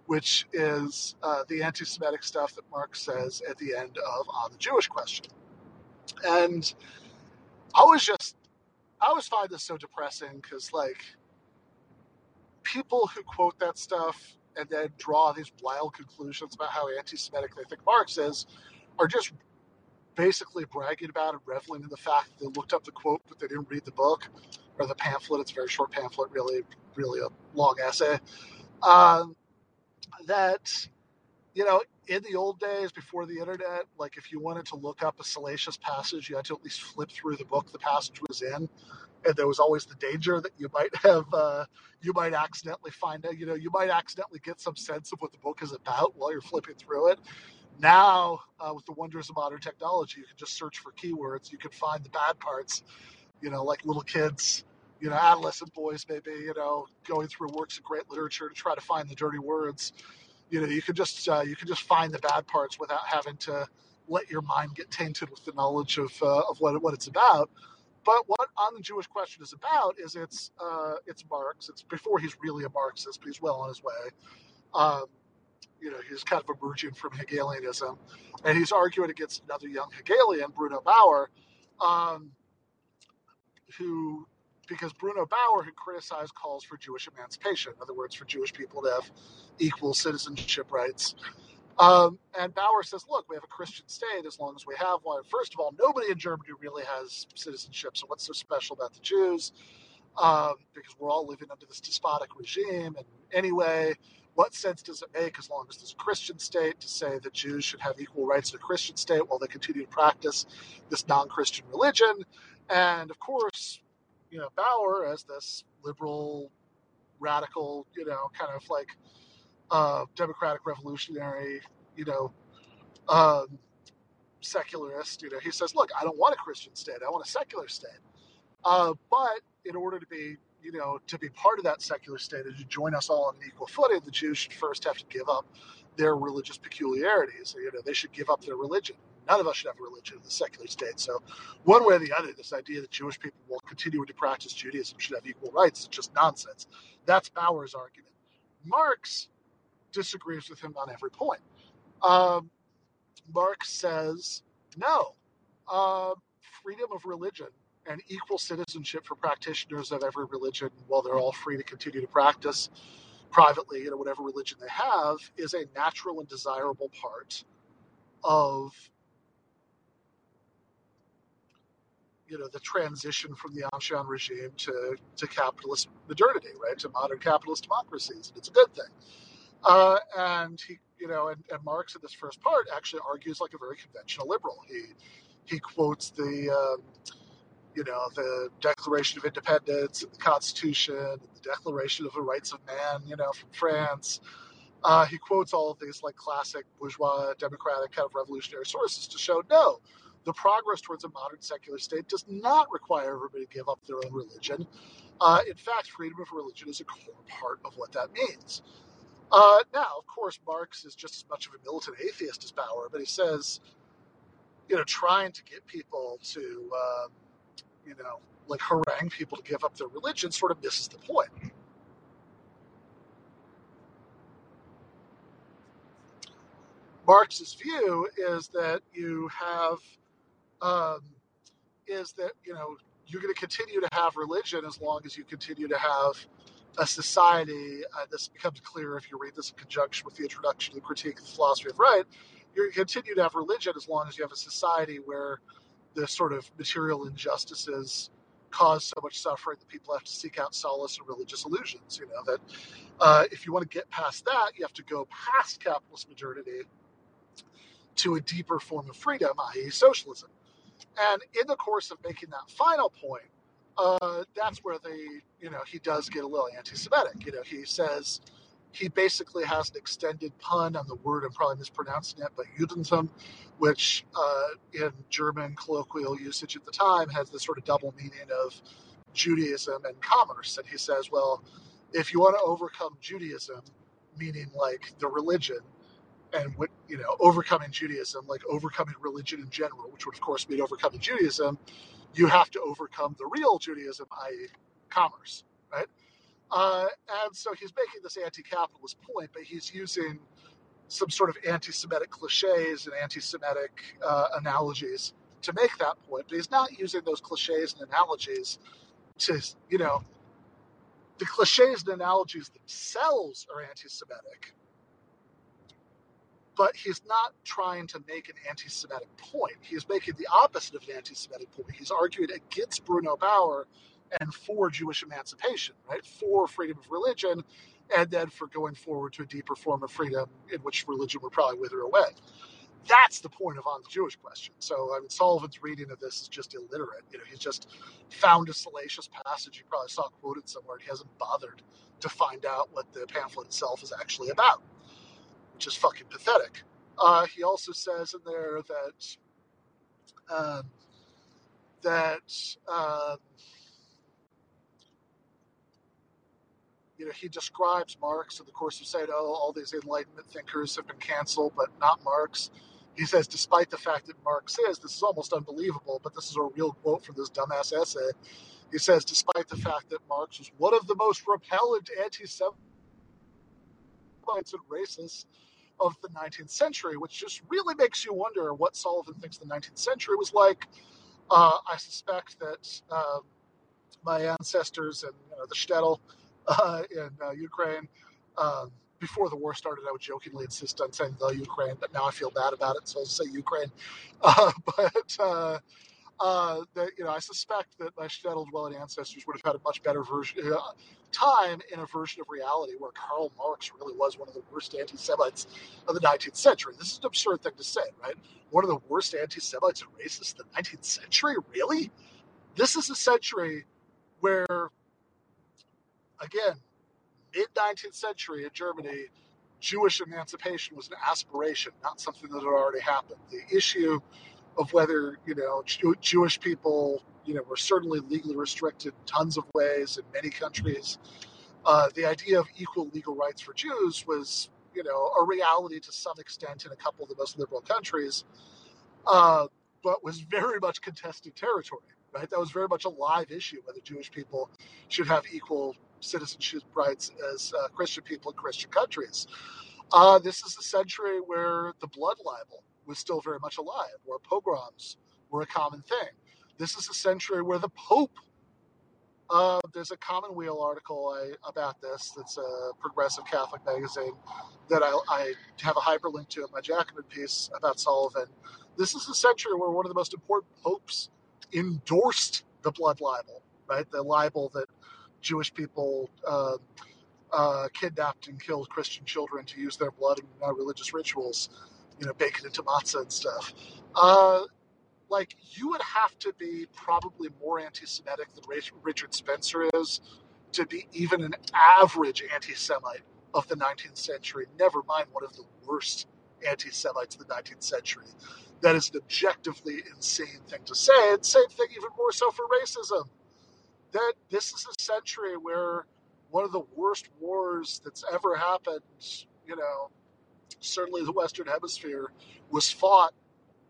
which is uh, the anti Semitic stuff that Marx says at the end of On the Jewish Question. And I was just, I always find this so depressing because, like, people who quote that stuff and then draw these wild conclusions about how anti Semitic they think Marx is are just basically bragging about and reveling in the fact that they looked up the quote but they didn't read the book or the pamphlet. It's a very short pamphlet, really, really a long essay. Um, that you know, in the old days before the internet, like if you wanted to look up a salacious passage, you had to at least flip through the book the passage was in, and there was always the danger that you might have, uh, you might accidentally find out, you know, you might accidentally get some sense of what the book is about while you're flipping through it. Now, uh, with the wonders of modern technology, you can just search for keywords. You can find the bad parts, you know, like little kids, you know, adolescent boys maybe, you know, going through works of great literature to try to find the dirty words. You know, you can just uh, you can just find the bad parts without having to let your mind get tainted with the knowledge of uh, of what what it's about. But what on the Jewish question is about is it's uh, it's Marx. It's before he's really a Marxist, but he's well on his way. Um, you know, he's kind of emerging from Hegelianism, and he's arguing against another young Hegelian, Bruno Bauer, um, who because Bruno Bauer had criticized calls for Jewish emancipation, in other words, for Jewish people to have equal citizenship rights. Um, and Bauer says, look, we have a Christian state as long as we have one. First of all, nobody in Germany really has citizenship, so what's so special about the Jews? Um, because we're all living under this despotic regime. And anyway, what sense does it make as long as there's a Christian state to say that Jews should have equal rights in a Christian state while they continue to practice this non Christian religion? And of course, you know, Bauer, as this liberal, radical, you know, kind of like uh, democratic revolutionary, you know, um, secularist, you know, he says, look, I don't want a Christian state. I want a secular state. Uh, but in order to be, you know, to be part of that secular state and to join us all on an equal footing, the Jews should first have to give up their religious peculiarities. You know, they should give up their religion. None of us should have a religion in the secular state. So, one way or the other, this idea that Jewish people will continue to practice Judaism should have equal rights is just nonsense. That's Bauer's argument. Marx disagrees with him on every point. Um, Marx says no. Uh, freedom of religion and equal citizenship for practitioners of every religion, while they're all free to continue to practice privately, you know, whatever religion they have, is a natural and desirable part of you know the transition from the ancien regime to to capitalist modernity, right, to modern capitalist democracies, and it's a good thing. Uh, and he, you know, and, and Marx in this first part actually argues like a very conventional liberal. He he quotes the um, you know the Declaration of Independence and the Constitution, and the Declaration of the Rights of Man, you know, from France. Uh, he quotes all of these like classic bourgeois democratic kind of revolutionary sources to show no, the progress towards a modern secular state does not require everybody to give up their own religion. Uh, in fact, freedom of religion is a core part of what that means. Uh, now, of course, Marx is just as much of a militant atheist as Bauer, but he says, you know, trying to get people to, um, you know, like harangue people to give up their religion sort of misses the point. Marx's view is that you have, um, is that, you know, you're going to continue to have religion as long as you continue to have a society, uh, this becomes clear if you read this in conjunction with the introduction to the critique of the philosophy of right, You're going to continue to have religion as long as you have a society where the sort of material injustices cause so much suffering that people have to seek out solace in religious illusions. You know, that uh, if you want to get past that, you have to go past capitalist modernity to a deeper form of freedom, i.e., socialism. And in the course of making that final point, uh, that's where the you know he does get a little anti-Semitic. You know, he says he basically has an extended pun on the word. I'm probably mispronouncing it, but Judentum, which uh, in German colloquial usage at the time has this sort of double meaning of Judaism and commerce. And he says, well, if you want to overcome Judaism, meaning like the religion, and you know overcoming Judaism, like overcoming religion in general, which would of course mean overcoming Judaism, you have to overcome the real Judaism, i.e., commerce, right? Uh, and so he's making this anti-capitalist point, but he's using some sort of anti-Semitic cliches and anti-Semitic uh, analogies to make that point. But he's not using those cliches and analogies to, you know, the cliches and analogies themselves are anti-Semitic but he's not trying to make an anti Semitic point. He's making the opposite of an anti Semitic point. He's arguing against Bruno Bauer and for Jewish emancipation, right? For freedom of religion, and then for going forward to a deeper form of freedom in which religion would probably wither away. That's the point of on the Jewish question. So I mean, Sullivan's reading of this is just illiterate. You know, he's just found a salacious passage he probably saw quoted somewhere, and he hasn't bothered to find out what the pamphlet itself is actually about which is fucking pathetic. Uh, he also says in there that um, that um, you know he describes Marx in the course of saying, "Oh, all these Enlightenment thinkers have been canceled, but not Marx." He says, despite the fact that Marx is, this is almost unbelievable, but this is a real quote from this dumbass essay. He says, despite the fact that Marx was one of the most repellent anti-Semites and racists of the 19th century, which just really makes you wonder what Sullivan thinks the 19th century was like. Uh, I suspect that um, my ancestors and you know, the shtetl uh, in uh, Ukraine. Um, before the war started, I would jokingly insist on saying the Ukraine, but now I feel bad about it, so I'll say Ukraine. Uh, but uh, uh, that you know, I suspect that my shtetl dwelling ancestors would have had a much better version uh, time in a version of reality where Karl Marx really was one of the worst anti-Semites of the 19th century. This is an absurd thing to say, right? One of the worst anti-Semites and racists of the 19th century, really? This is a century where, again, mid 19th century in Germany, Jewish emancipation was an aspiration, not something that had already happened. The issue of whether you know Jew- Jewish people you know were certainly legally restricted in tons of ways in many countries. Uh, the idea of equal legal rights for Jews was you know a reality to some extent in a couple of the most liberal countries, uh, but was very much contested territory. Right, that was very much a live issue whether Jewish people should have equal citizenship rights as uh, Christian people in Christian countries. Uh, this is a century where the blood libel was still very much alive, where pogroms were a common thing. This is a century where the Pope, uh, there's a Commonweal article I, about this that's a progressive Catholic magazine that I, I have a hyperlink to in my Jacobin piece about Sullivan. This is a century where one of the most important popes endorsed the blood libel, right? The libel that Jewish people uh, uh, kidnapped and killed Christian children to use their blood in uh, religious rituals you know, bacon into matzah and stuff. Uh, like you would have to be probably more anti-Semitic than Richard Spencer is to be even an average anti-Semite of the 19th century. Never mind one of the worst anti-Semites of the 19th century. That is an objectively insane thing to say. And same thing, even more so for racism. That this is a century where one of the worst wars that's ever happened, you know, certainly the Western Hemisphere, was fought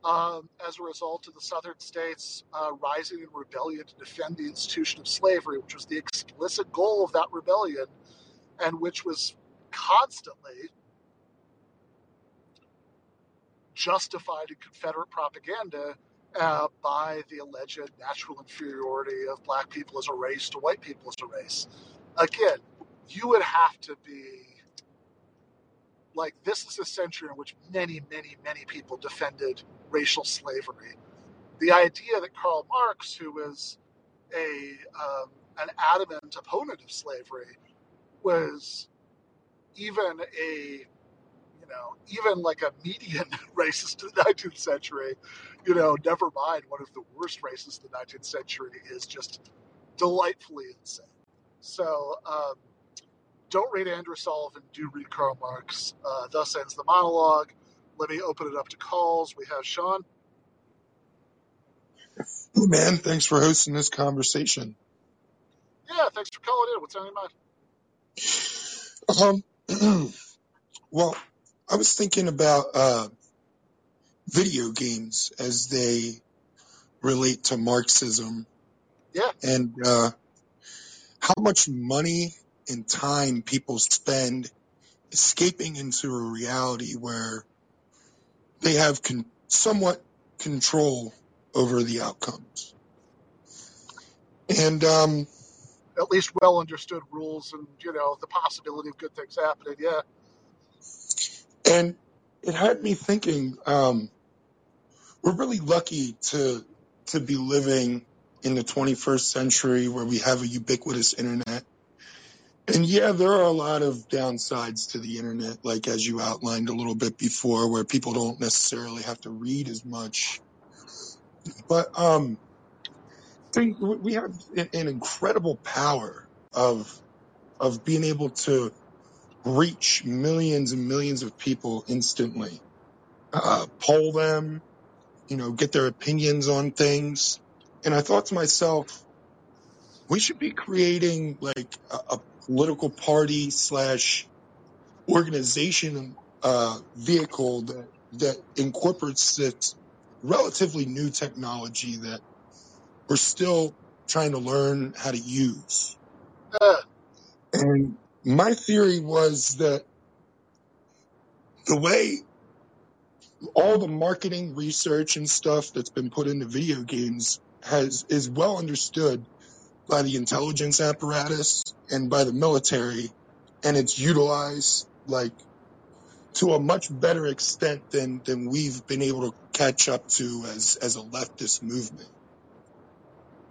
um, as a result of the Southern states uh, rising in rebellion to defend the institution of slavery, which was the explicit goal of that rebellion, and which was constantly justified in Confederate propaganda uh, by the alleged natural inferiority of black people as a race to white people as a race. Again, you would have to be like this is a century in which many, many, many people defended racial slavery. The idea that Karl Marx, who was a um, an adamant opponent of slavery, was even a you know even like a median racist of the 19th century. You know, never mind one of the worst racists of the 19th century is just delightfully insane. So. Um, don't read Andrew Sullivan, do read Karl Marx. Uh, thus ends the monologue. Let me open it up to calls. We have Sean. Hey man, thanks for hosting this conversation. Yeah, thanks for calling in. What's on your mind? Um, well, I was thinking about uh, video games as they relate to Marxism. Yeah. And uh, how much money and time people spend escaping into a reality where they have con- somewhat control over the outcomes. And um, at least well understood rules and you know the possibility of good things happening. Yeah. And it had me thinking. Um, we're really lucky to to be living in the 21st century where we have a ubiquitous internet and yeah, there are a lot of downsides to the internet, like as you outlined a little bit before, where people don't necessarily have to read as much. But um, I think we have an incredible power of of being able to reach millions and millions of people instantly, uh, poll them, you know, get their opinions on things. And I thought to myself, we should be creating like a, a political party slash organization uh, vehicle that that incorporates this relatively new technology that we're still trying to learn how to use. Uh, and my theory was that the way all the marketing research and stuff that's been put into video games has is well understood by the intelligence apparatus and by the military, and it's utilized like to a much better extent than than we've been able to catch up to as as a leftist movement.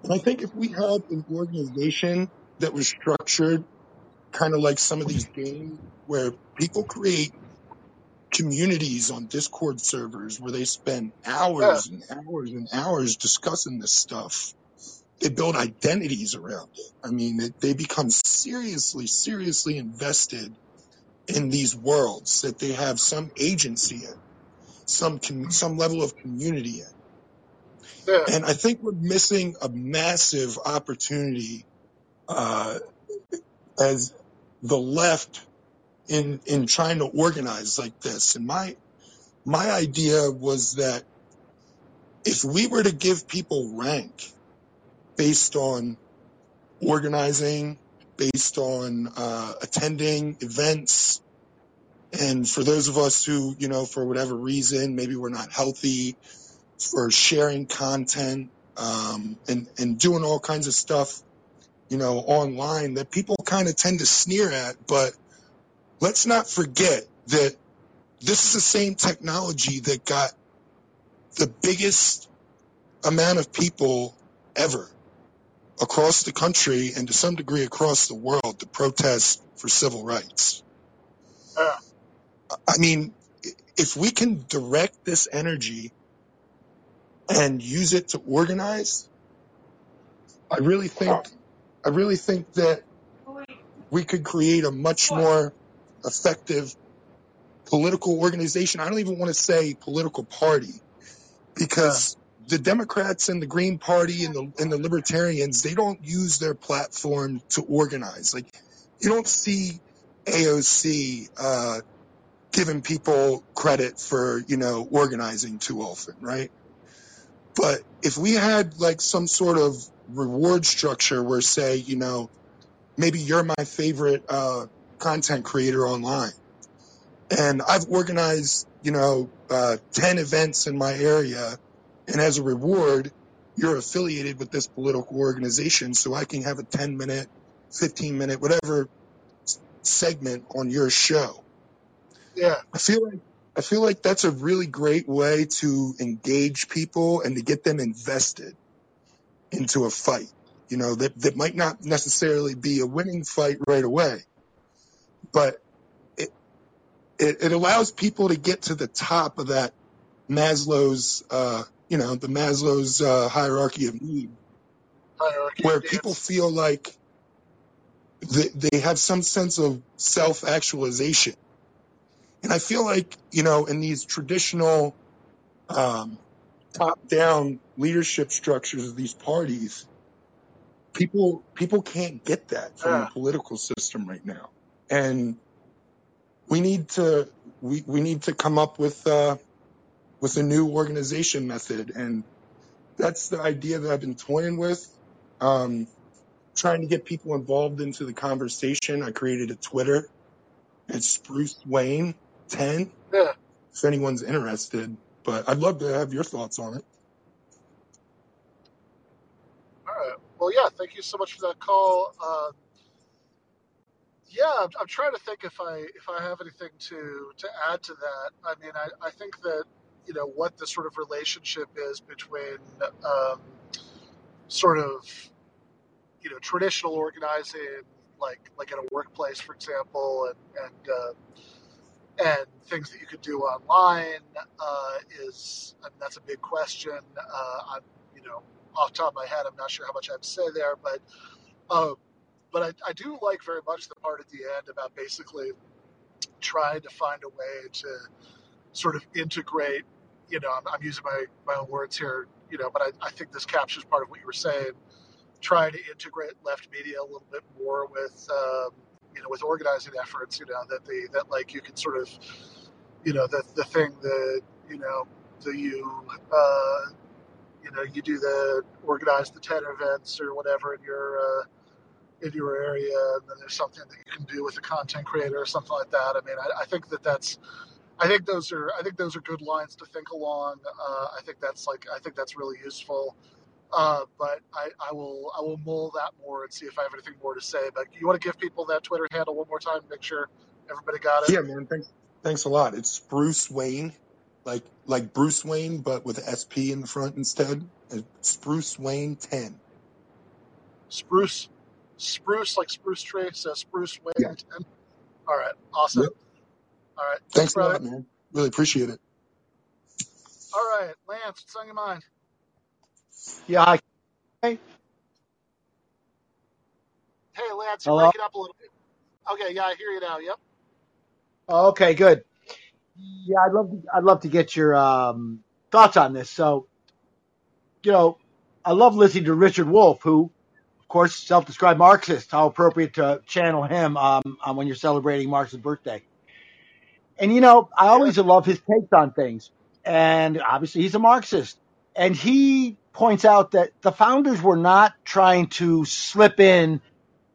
And I think if we had an organization that was structured kind of like some of these games where people create communities on Discord servers where they spend Yeah, hours and hours and hours discussing this stuff. They build identities around it. I mean, they, they become seriously, seriously invested in these worlds that they have some agency in, some com- some level of community in. yeah, And I think we're missing a massive opportunity uh, as the left in in trying to organize like this. And my my idea was that if we were to give people rank based on organizing, based on uh, attending events, and for those of us who, you know, for whatever reason, maybe we're not healthy, for sharing content um, and and doing all kinds of stuff, you know, online that people kind of tend to sneer at. But let's not forget that this is the same technology that got the biggest amount of people ever across the country and to some degree across the world to protest for civil rights. yeah, I mean, if we can direct this energy and use it to organize, I really think, I really think that we could create a much more effective political organization. I don't even want to say political party because the Democrats and the Green Party and the and the Libertarians they don't use their platform to organize. Like you don't see AOC uh, giving people credit for you know organizing too often, right? But if we had like some sort of reward structure where say you know maybe you're my favorite uh, content creator online and I've organized, you know, uh, 10 events in my area. And as a reward, you're affiliated with this political organization. So I can have a 10 minute, 15 minute, whatever segment on your show. yeah, I feel like, I feel like that's a really great way to engage people and to get them invested into a fight, you know, that, that might not necessarily be a winning fight right away, but it, it, it allows people to get to the top of that Maslow's, uh, you know, the Maslow's uh, hierarchy of need, hierarchy where of people feel like they, they have some sense of self actualization. And I feel like, you know, in these traditional um, top down leadership structures of these parties, people people can't get that from the political system right now. And we need to we, we need to come up with uh, with a new organization method. And that's the idea that I've been toying with. Um, trying to get people involved into the conversation. I created a Twitter. It's Spruce Wayne 10 yeah. if anyone's interested. But I'd love to have your thoughts on it. All right. Well, yeah. Thank you so much for that call. Uh, yeah, I'm, I'm trying to think if I if I have anything to to add to that. I mean, I, I think that you know what the sort of relationship is between um, sort of you know traditional organizing, like like in a workplace, for example, and and uh, and things that you could do online uh, is I mean, that's a big question. Uh, I'm you know off top of my head, I'm not sure how much I have to say there, but uh, but I, I do like very much the part at the end about basically trying to find a way to sort of integrate. You know, I'm, I'm using my, my own words here. You know, but I, I think this captures part of what you were saying. Trying to integrate left media a little bit more with um, you know with organizing efforts. You know that the that like you can sort of you know the the thing that you know that you uh, you know you do the organize the ten events or whatever in your uh, in your area, and then there's something that you can do with a content creator or something like that. I mean, I, I think that that's I think those are I think those are good lines to think along. Uh, I think that's like I think that's really useful. Uh, but I, I will I will mull that more and see if I have anything more to say. But you want to give people that Twitter handle one more time, make sure everybody got it. Yeah, man. Thanks. Thanks a lot. It's Spruce Wayne, like like Bruce Wayne, but with SP in the front instead. It's Spruce Wayne ten. Spruce, spruce like spruce tree. So spruce Wayne Yeah. 10. All right, awesome. Yep. All right, thanks, Thanks a lot, man. Really appreciate it. All right, Lance, what's on your mind? Yeah. Hi. Hey, Lance, you're Hello. breaking up a little bit. Okay, yeah, I hear you now. Yep. Okay. Good. Yeah, I'd love to, I'd love to get your um, thoughts on this. So, you know, I love listening to Richard Wolff, who, of course, self-described Marxist. How appropriate to channel him um, on when you're celebrating Marx's birthday. And you know, I always love his takes on things. And obviously, he's a Marxist. And he points out that the founders were not trying to slip in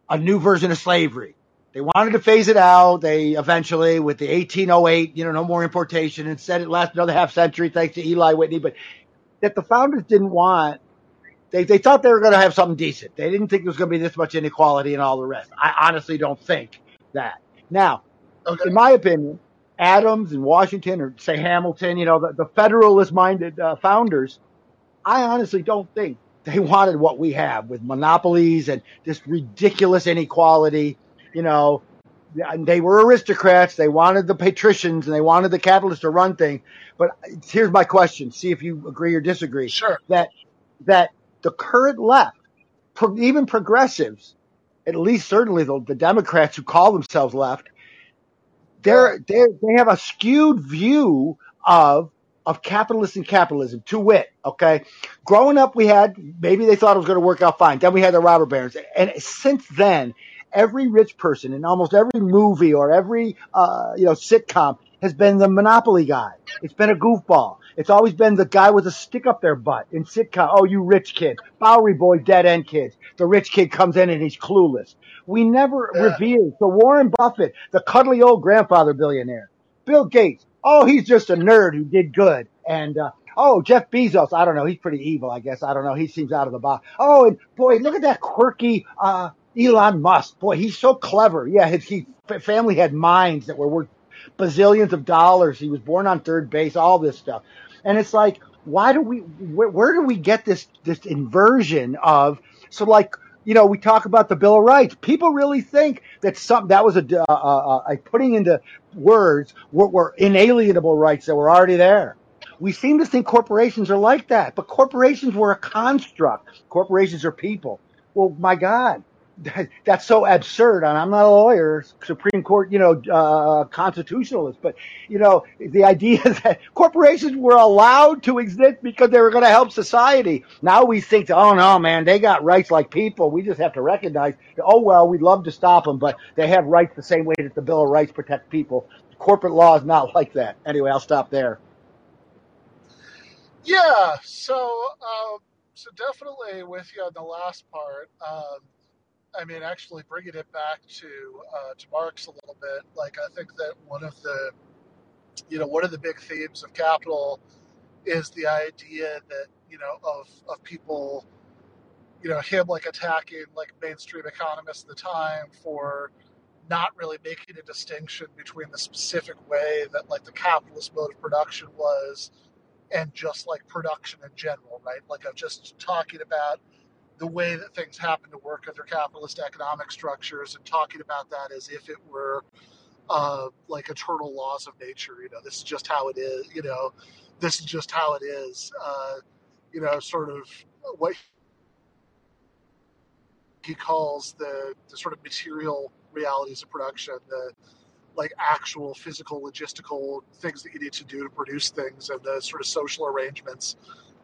a new version of slavery. They wanted to phase it out. They eventually, with the 1808, you know, no more importation. Instead, it lasted another half century thanks to Eli Whitney. But that the founders didn't want, they, they thought they were going to have something decent. They didn't think there was going to be this much inequality and all the rest. I honestly don't think that. Now, Okay. in my opinion, Adams and Washington, or say Hamilton, you know, the, the federalist minded uh, founders, I honestly don't think they wanted what we have with monopolies and this ridiculous inequality. You know, and they were aristocrats. They wanted the patricians and they wanted the capitalists to run things. But here's my question. See if you agree or disagree Sure. that, that the current left, even progressives, at least certainly the, the Democrats who call themselves left, they're, they're, they have a skewed view of, of capitalists and capitalism, to wit, okay? Growing up, we had, maybe they thought it was going to work out fine. Then we had the robber barons. And since then, every rich person in almost every movie or every, uh, you know, sitcom has been the monopoly guy. It's been a goofball. It's always been the guy with a stick up their butt in sitcom. Oh, you rich kid. Bowery boy, dead end kids. The rich kid comes in and he's clueless. We never Yeah. revealed. So Warren Buffett, the cuddly old grandfather billionaire. Bill Gates. Oh, he's just a nerd who did good. And, uh, oh, Jeff Bezos. I don't know. He's pretty evil, I guess. I don't know. He seems out of the box. Oh, and boy, look at that quirky, uh, Elon Musk. Boy, he's so clever. Yeah, his he, family had mines that were worth bazillions of dollars. He was born on third base, all this stuff. And it's like, why do we, where, where do we get this, this inversion of, so like, you know, we talk about the Bill of Rights. People really think that some, that was a, uh, uh, a putting into words what were inalienable rights that were already there. We seem to think corporations are like that, but corporations were a construct. Corporations are people. Well, my God, that's so absurd. And I'm not a lawyer, Supreme Court, you know, uh, constitutionalist, but you know, the idea that corporations were allowed to exist because they were going to help society. Now we think, oh no, man, they got rights like people. We just have to recognize, oh well, we'd love to stop them, but they have rights the same way that the Bill of Rights protect people. Corporate law is not like that. Anyway, I'll stop there. Yeah. So, um, so definitely with you on the last part. Um, I mean, actually bringing it back to uh, to Marx a little bit. Like, I think that one of the, you know, one of the big themes of Capital is the idea that you know of of people, you know, him like attacking like mainstream economists at the time for not really making a distinction between the specific way that like the capitalist mode of production was and just like production in general, right? Like of just talking about the way that things happen to work under capitalist economic structures and talking about that as if it were uh, like eternal laws of nature. You know, this is just how it is. You know, this is just how it is. Uh, you know, sort of what he calls the, the sort of material realities of production, the like actual physical logistical things that you need to do to produce things and the sort of social arrangements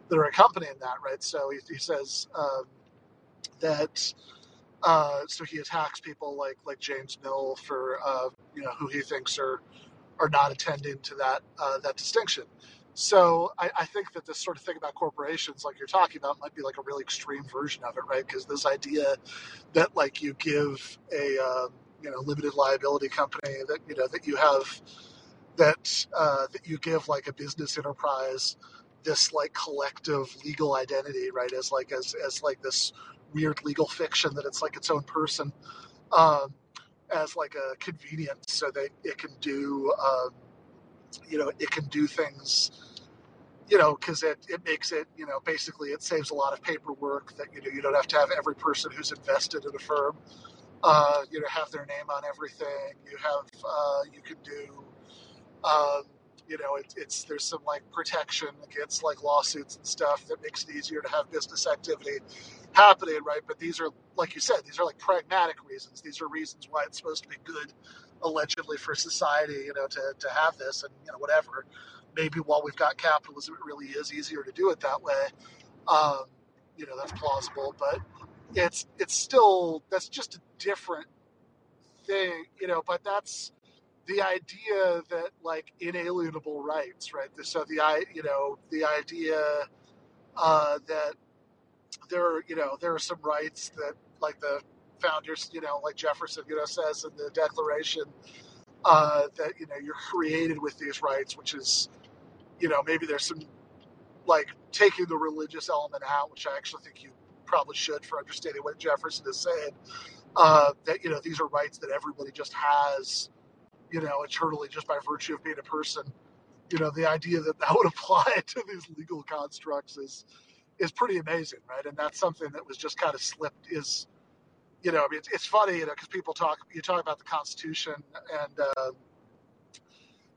that are accompanying that right so he, he says um, that uh, so he attacks people like like james mill for uh, you know who he thinks are are not attending to that uh, that distinction so I, I think that this sort of thing about corporations like you're talking about might be like a really extreme version of it right because this idea that like you give a um, you know limited liability company that you know that you have that uh, that you give like a business enterprise this like collective legal identity, right? As like as as like this weird legal fiction that it's like its own person, um, as like a convenience, so that it can do, um, you know, it can do things, you know, because it it makes it, you know, basically it saves a lot of paperwork that you know you don't have to have every person who's invested in a firm, uh, you know, have their name on everything. You have uh, you can do. Um, you know, it, it's there's some like protection against like lawsuits and stuff that makes it easier to have business activity happening, right? But these are, like you said, these are like pragmatic reasons. These are reasons why it's supposed to be good, allegedly, for society, you know, to, to have this and, you know, whatever. Maybe while we've got capitalism, it really is easier to do it that way. Um, you know, that's plausible, but it's it's still that's just a different thing, you know. But that's the idea that like inalienable rights, right? So the i you know the idea uh, that there are you know there are some rights that like the founders you know like Jefferson you know says in the Declaration uh, that you know you're created with these rights, which is you know maybe there's some like taking the religious element out, which I actually think you probably should for understanding what Jefferson is saying. Uh, that you know these are rights that everybody just has you know, eternally just by virtue of being a person. You know, the idea that that would apply to these legal constructs is is pretty amazing, right? And that's something that was just kind of slipped. Is you know, I mean, it's, it's funny, you know, because people talk, you talk about the Constitution, and uh,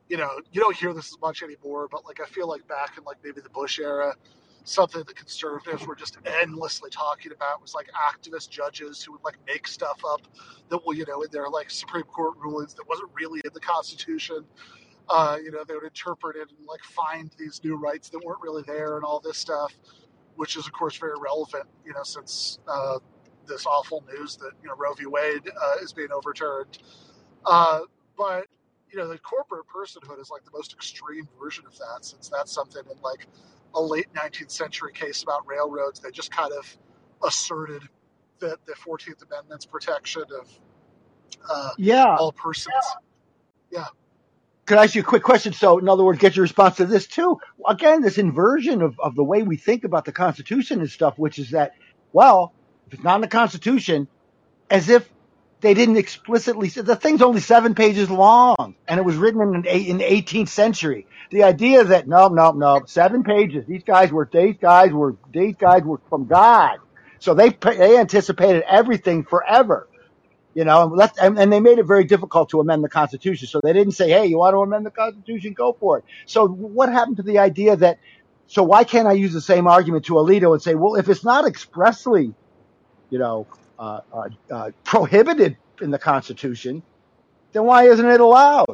you know, you don't hear this as much anymore. But like, I feel like back in like maybe the Bush era, something the conservatives were just endlessly talking about was like activist judges who would like make stuff up that will, you know, in their like Supreme Court rulings that wasn't really in the Constitution. Uh, you know, they would interpret it and like find these new rights that weren't really there and all this stuff, which is of course very relevant, you know, since uh, this awful news that you know Roe v. Wade uh, is being overturned. Uh, but you know, the corporate personhood is like the most extreme version of that, since that's something in like a late 19th century case about railroads that just kind of asserted that the 14th Amendment's protection of uh, Yeah. all persons. Yeah. Could I ask you a quick question? So, in other words, get your response to this too. Again, this inversion of, of the way we think about the Constitution and stuff, which is that, well, if it's not in the Constitution, as if they didn't explicitly say the thing's only seven pages long and it was written in, an, eight- in the 18th century. The idea that no, no, no, seven pages. These guys were these guys were these guys were from God, so they they anticipated everything forever. You know, and, and, and they made it very difficult to amend the Constitution. So they didn't say, "Hey, you want to amend the Constitution? Go for it." So what happened to the idea that? So why can't I use the same argument to Alito and say, "Well, if it's not expressly, you know, uh, uh, uh, prohibited in the Constitution, then why isn't it allowed?"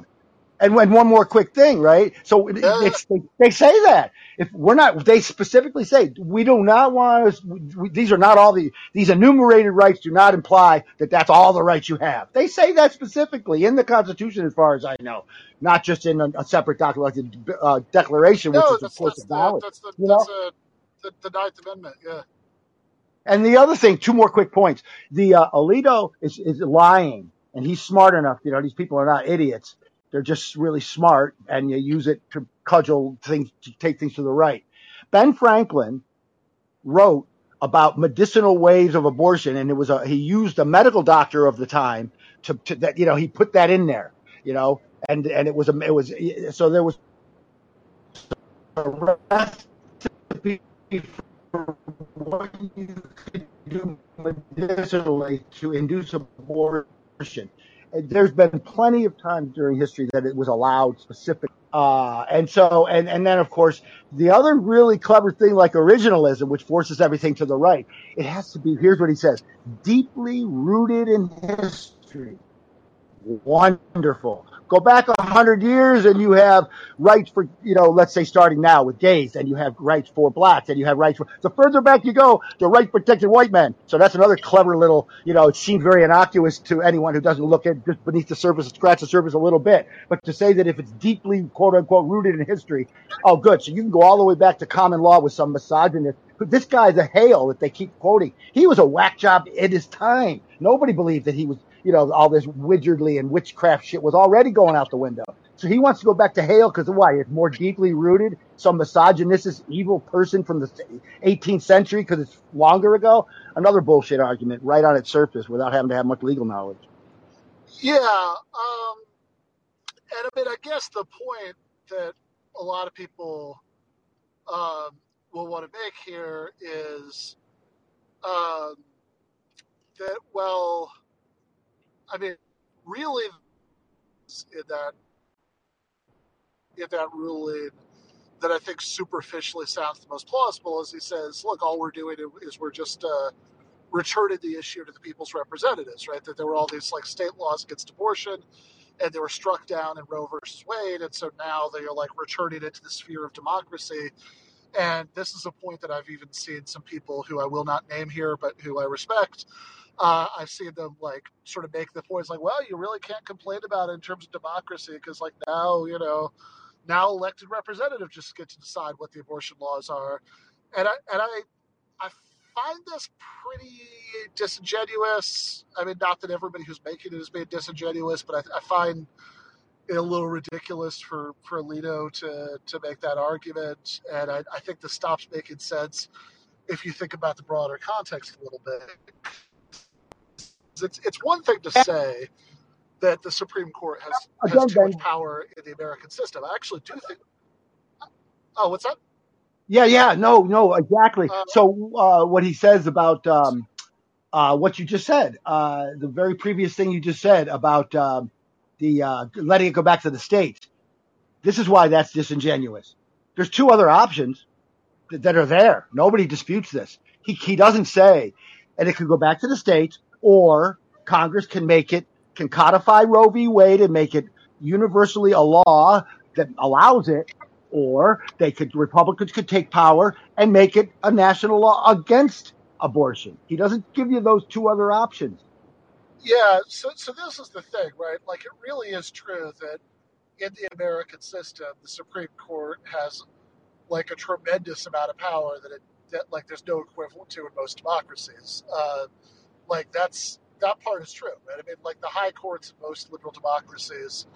And when one more quick thing, right? So it- it's, they, they say that if we're not, they specifically say we do not want to. We, these are not all the these enumerated rights do not imply that that's all the rights you have. They say that specifically in the Constitution, as far as I know, not just in a, a separate document like the uh, Declaration, which No, is of course that's a the ballot. that's the You that's know, a, the, the Ninth Amendment. Yeah. And the other thing, two more quick points. The uh, Alito is, is lying, and he's smart enough. You know, these people are not idiots. They're just really smart, and you use it to cudgel things, to take things to the right. Ben Franklin wrote about medicinal ways of abortion, and it was a he used a medical doctor of the time to, to that. You know, he put that in there. You know, and and it was a it was so there was a recipe what you could do medicinally to induce abortion. There's been plenty of times during history that it was allowed specific. Uh, and so, and, and then of course, the other really clever thing like originalism, which forces everything to the right, it has to be, here's what he says, deeply rooted in history. Wonderful. Go back a hundred years and you have rights for, you know, let's say starting now with gays and you have rights for blacks and you have rights for, the further back you go, the right protected white men. So that's another clever little, you know, it seems very innocuous to anyone who doesn't look at just beneath the surface, scratch the surface a little bit. But to say that if it's deeply quote unquote rooted in history, oh good. So you can go all the way back to common law with some misogynist. This guy's a Hale that they keep quoting. He was a whack job in his time. Nobody believed that he was, you know, all this wizardly and witchcraft shit was already going out the window. So he wants to go back to Hale because why? It's more deeply rooted some misogynistic, evil person from the 18th century because it's longer ago. Another bullshit argument right on its surface without having to have much legal knowledge. Yeah, um, and I mean, I guess the point that a lot of people um, will want to make here is um, that, well, I mean, really, in that in that ruling that I think superficially sounds the most plausible is he says, look, all we're doing is we're just uh, returning the issue to the people's representatives, right? That there were all these like state laws against abortion and they were struck down in Roe versus Wade. And so now they are like returning it to the sphere of democracy. And this is a point that I've even seen some people who I will not name here, but who I respect. Uh, I've seen them like sort of make the point, like, well, you really can't complain about it in terms of democracy because like now, you know, now elected representatives just get to decide what the abortion laws are. And I, and I, I find this pretty disingenuous. I mean, not that everybody who's making it is being disingenuous, but I, I find it a little ridiculous for, for Alito to, to make that argument. And I, I think this stops making sense if you think about the broader context a little bit. It's, it's one thing to say that the Supreme Court has, has too much power in the American system. I actually do think. Oh, what's that? Yeah, yeah, no, no, exactly. Uh, So uh, what he says about um, uh, what you just said, uh, the very previous thing you just said about um, the uh, letting it go back to the states. This is why that's disingenuous. There's two other options that, that are there. Nobody disputes this. He he doesn't say, and it could go back to the states, or Congress can make it can codify Roe v. Wade and make it universally a law that allows it, or they could Republicans could take power and make it a national law against abortion. He doesn't give you those two other options. Yeah, so so this is the thing, right? Like it really is true that in the American system, the Supreme Court has like a tremendous amount of power that it that like there's no equivalent to in most democracies. Uh, like that's that part is true, right? I mean, like the high courts in most liberal democracies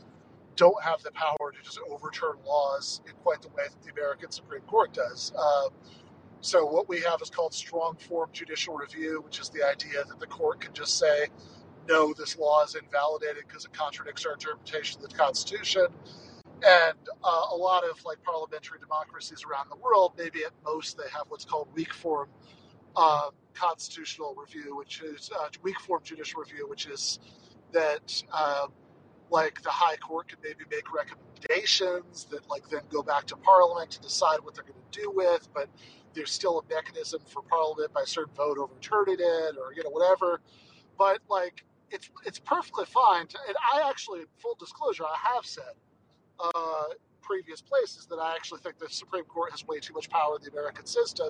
don't have the power to just overturn laws in quite the way that the American Supreme Court does. Um, so what we have is called strong form judicial review, which is the idea that the court can just say, no, this law is invalidated because it contradicts our interpretation of the Constitution. And uh, a lot of like parliamentary democracies around the world, maybe at most they have what's called weak form um, constitutional review, which is uh, weak form judicial review, which is that um, like the high court can maybe make recommendations that like then go back to parliament to decide what they're going to do with, but there's still a mechanism for parliament by a certain vote overturning it or you know whatever. But like it's it's perfectly fine. To, and I actually, full disclosure, I have said uh, previous places that I actually think the Supreme Court has way too much power in the American system.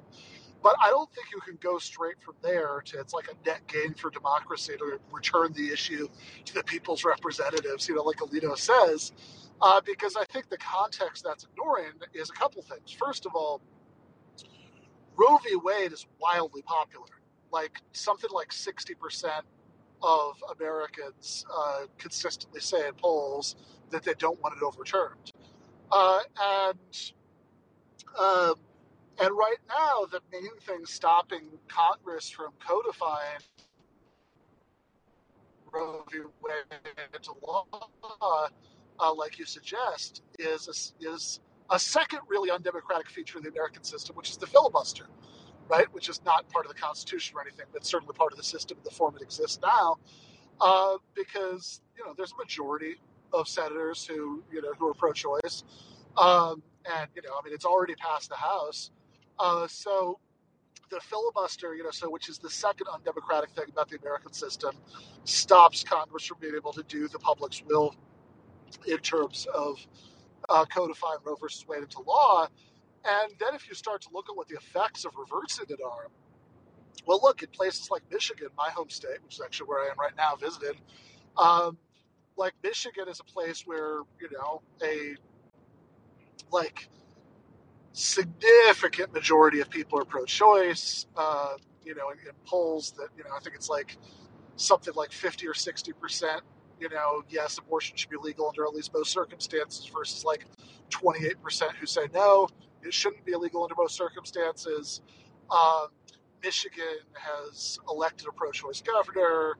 But I don't think you can go straight from there to it's like a net gain for democracy to return the issue to the people's representatives, you know, like Alito says, uh, because I think the context that's ignoring is a couple things. First of all, Roe v. Wade is wildly popular. Like something like 60% of Americans uh, consistently say in polls that they don't want it overturned. Uh, and um, and right now, the main thing stopping Congress from codifying Roe v. Wade into law, uh, like you suggest, is a, is a second really undemocratic feature of the American system, which is the filibuster, right? Which is not part of the Constitution or anything, but certainly part of the system in the form it exists now, uh, because you know there's a majority of senators who you know who are pro-choice, um, and you know I mean it's already passed the House. Uh, so the filibuster, you know, so which is the second undemocratic thing about the American system, stops Congress from being able to do the public's will in terms of uh, codifying Roe versus Wade into law. And then if you start to look at what the effects of reversing it are, well, look in places like Michigan, my home state, which is actually where I am right now visiting. Um, like Michigan is a place where you know a like significant majority of people are pro-choice. Uh, you know, in, in polls that you know, I think it's like something like fifty or sixty percent. You know, yes, abortion should be legal under at least most circumstances, versus like twenty-eight percent who say no. it shouldn't be illegal under most circumstances. Um, Michigan has elected a pro-choice governor.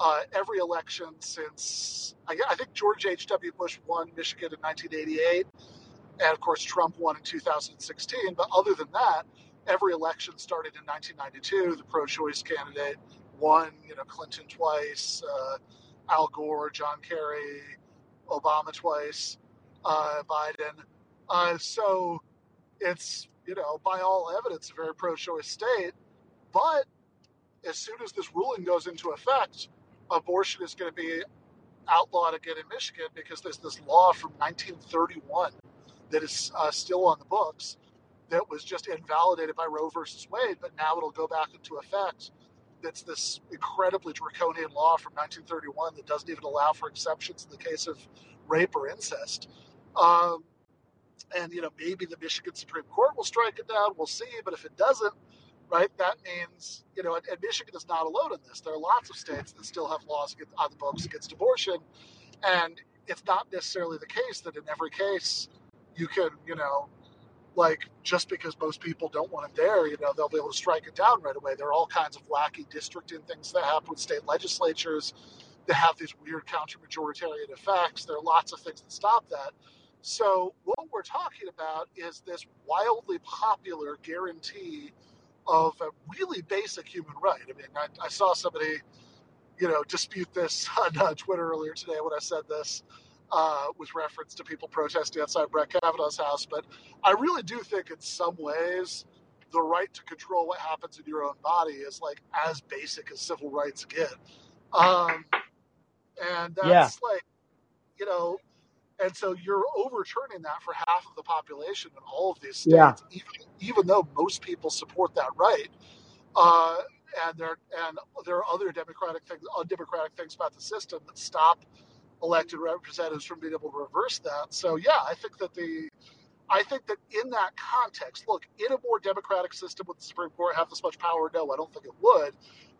Uh, every election since I, I think George H.W. Bush won Michigan in 1988, and of course Trump won in 2016. But other than that, every election started in 1992. The pro-choice candidate won, you know, Clinton twice, uh, Al Gore, John Kerry, Obama twice, uh, Biden. Uh, so it's you know by all evidence a very pro-choice state. But as soon as this ruling goes into effect, abortion is going to be outlawed again in Michigan because there's this law from 1931 that is uh, still on the books that was just invalidated by Roe versus Wade, but now it'll go back into effect. That's this incredibly draconian law from 1931 that doesn't even allow for exceptions in the case of rape or incest. Um, and you know maybe the Michigan Supreme Court will strike it down. We'll see, but if it doesn't, right? That means, you know, and, and, Michigan is not alone in this. There are lots of states that still have laws on the books against abortion, and it's not necessarily the case that in every case you can, you know, like just because most people don't want it there, you know, they'll be able to strike it down right away. There are all kinds of wacky districting things that happen with state legislatures that have these weird counter-majoritarian effects. There are lots of things that stop that. So what we're talking about is this wildly popular guarantee of a really basic human right. I mean, I, I saw somebody, you know, dispute this on uh, Twitter earlier today when I said this uh, with reference to people protesting outside Brett Kavanaugh's house. But I really do think, in some ways, the right to control what happens in your own body is like as basic as civil rights get. Um, and that's yeah. like, you know, and so you're overturning that for half of the population in all of these states, yeah. even, even though most people support that right. Uh, and there and there are other democratic things, undemocratic things about the system that stop elected representatives from being able to reverse that. So yeah, I think that the I think that in that context, look, in a more democratic system, would the Supreme Court have this much power? No, I don't think it would.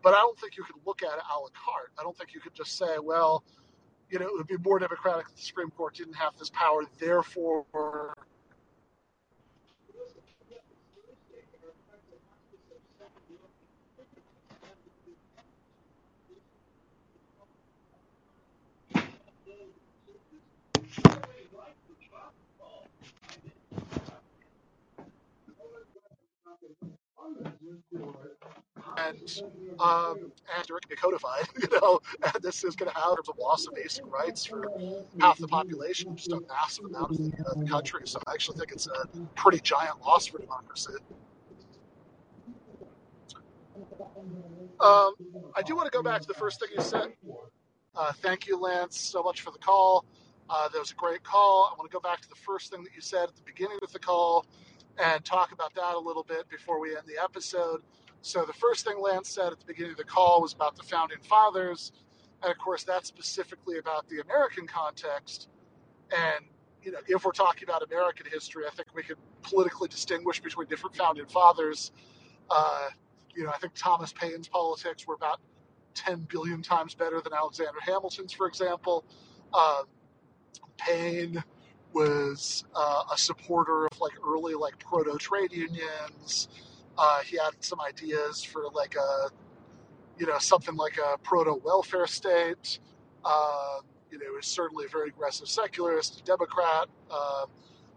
But I don't think you could look at it a la carte. I don't think you could just say, well, you know, it would be more democratic if the Supreme Court didn't have this power. Therefore, and um, and it can be codified, you know, and this is going to have of loss of basic rights for half the population, just a massive amount of the, uh, the country. So I actually think it's a pretty giant loss for democracy. Um, I do want to go back to the first thing you said. Uh, thank you, Lance, so much for the call. Uh, that was a great call. I want to go back to the first thing that you said at the beginning of the call and talk about that a little bit before we end the episode. So the first thing Lance said at the beginning of the call was about the founding fathers, and of course that's specifically about the American context. And you know, if we're talking about American history, I think we could politically distinguish between different founding fathers. Uh, you know, I think Thomas Paine's politics were about 10 billion times better than Alexander Hamilton's, for example. Uh, Paine was uh, a supporter of like early like proto trade unions. Uh, he had some ideas for like a, you know, something like a proto welfare state. Uh, you know, he was certainly a very aggressive secularist, Democrat. Uh,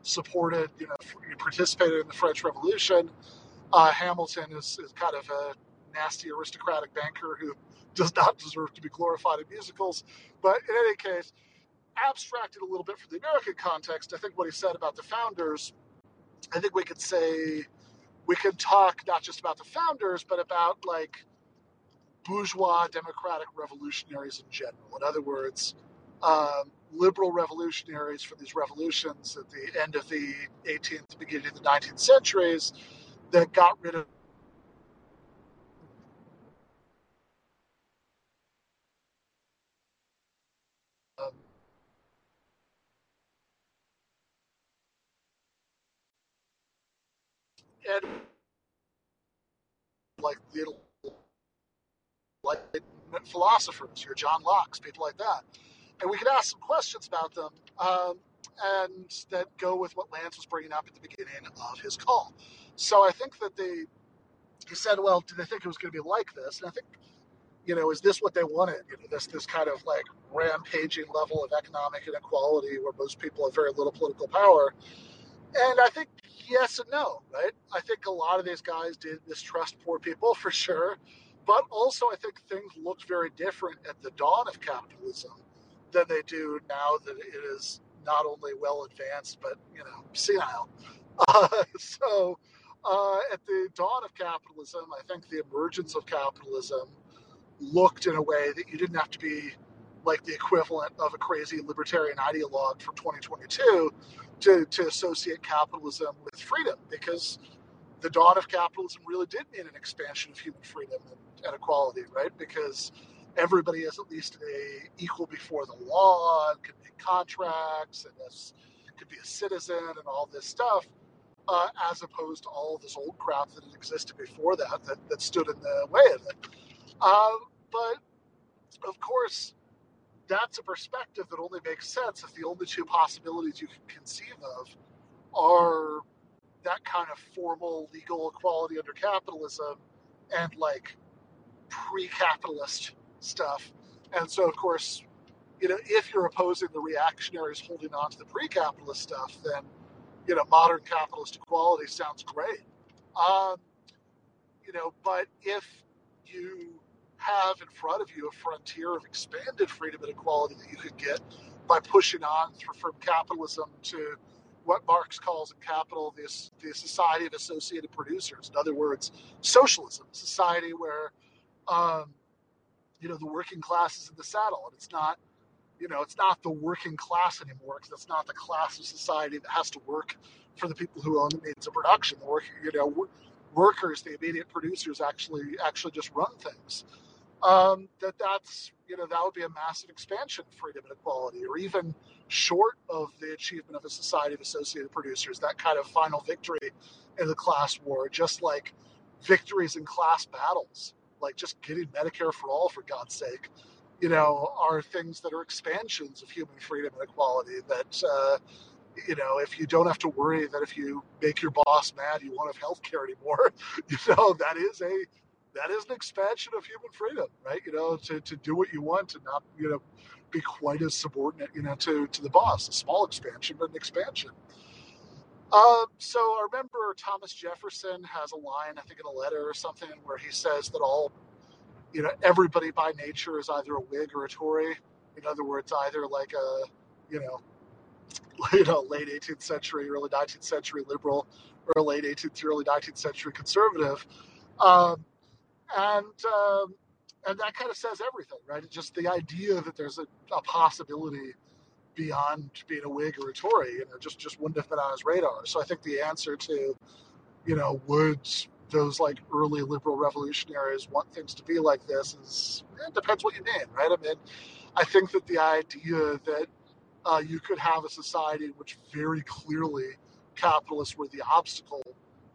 supported, you know, he participated in the French Revolution. Uh, Hamilton is, is kind of a nasty aristocratic banker who does not deserve to be glorified in musicals. But in any case, abstracted a little bit from the American context, I think what he said about the founders, I think we could say we could talk not just about the founders, but about like bourgeois democratic revolutionaries in general. In other words, um, liberal revolutionaries for these revolutions at the end of the 18th, beginning of the 19th centuries that got rid of um, and like the like philosophers, your John Locke's, people like that, and we could ask some questions about them. Um, and that go with what Lance was bringing up at the beginning of his call. So I think that they, he said, well, did they think it was going to be like this? And I think, you know, is this what they wanted? You know, this this kind of like rampaging level of economic inequality where most people have very little political power. And I think yes and no, right? I think a lot of these guys did mistrust poor people for sure. But also, I think things looked very different at the dawn of capitalism than they do now that it is not only well advanced, but, you know, senile. Uh, so, uh, at the dawn of capitalism, I think the emergence of capitalism looked in a way that you didn't have to be like the equivalent of a crazy libertarian ideologue from 2022 to, to associate capitalism with freedom because the dawn of capitalism really did mean an expansion of human freedom and, and equality, right? Because everybody is at least a equal before the law and can make contracts and is, could be a citizen and all this stuff, uh, as opposed to all this old crap that existed before that that, that stood in the way of it. Uh, but of course, that's a perspective that only makes sense if the only two possibilities you can conceive of are that kind of formal legal equality under capitalism and like pre-capitalist stuff. And so, of course, you know, if you're opposing the reactionaries holding on to the pre-capitalist stuff, then you know, modern capitalist equality sounds great. Um, you know, but if you have in front of you a frontier of expanded freedom and equality that you could get by pushing on through, from capitalism to what Marx calls in Capital the, the society of associated producers. In other words, socialism, a society where, um, you know, the working class is in the saddle, and it's not, you know, it's not the working class anymore because it's not the class of society that has to work for the people who own the means of production. The working, you know, workers, the immediate producers, actually actually just run things. Um, that that's you know that would be a massive expansion of freedom and equality, or even short of the achievement of a society of associated producers, that kind of final victory in the class war, just like victories in class battles, like just getting Medicare for all, for God's sake, you know, are things that are expansions of human freedom and equality. That uh, you know, if you don't have to worry that if you make your boss mad, you won't have health care anymore, you know, that is a that is an expansion of human freedom, right? You know, to, to do what you want and not, you know, be quite as subordinate, you know, to, to the boss. A small expansion, but an expansion. Um, so I remember Thomas Jefferson has a line, I think in a letter or something, where he says that all, you know, everybody by nature is either a Whig or a Tory. In other words, either like a, you know, you know, late 18th century, early 19th century liberal, or late 18th, early 19th century conservative. Um, and um, and that kind of says everything, right? Just the idea that there's a, a possibility beyond being a Whig or a Tory, you know, just just wouldn't have been on his radar. So I think the answer to, you know, would those like early liberal revolutionaries want things to be like this is it depends what you mean, right? I mean, I think that the idea that uh, you could have a society in which very clearly capitalists were the obstacle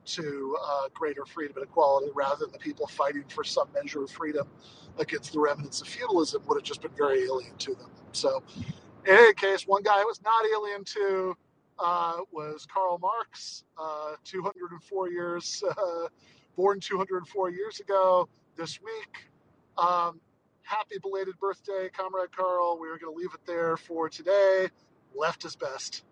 to uh, greater freedom and equality rather than the people fighting for some measure of freedom against the remnants of feudalism would have just been very alien to them. So, in any case, one guy who was not alien to uh, was Karl Marx, uh, 204 years, born 204 years ago this week. Um, happy belated birthday, Comrade Karl. We are going to leave it there for today. Left is best.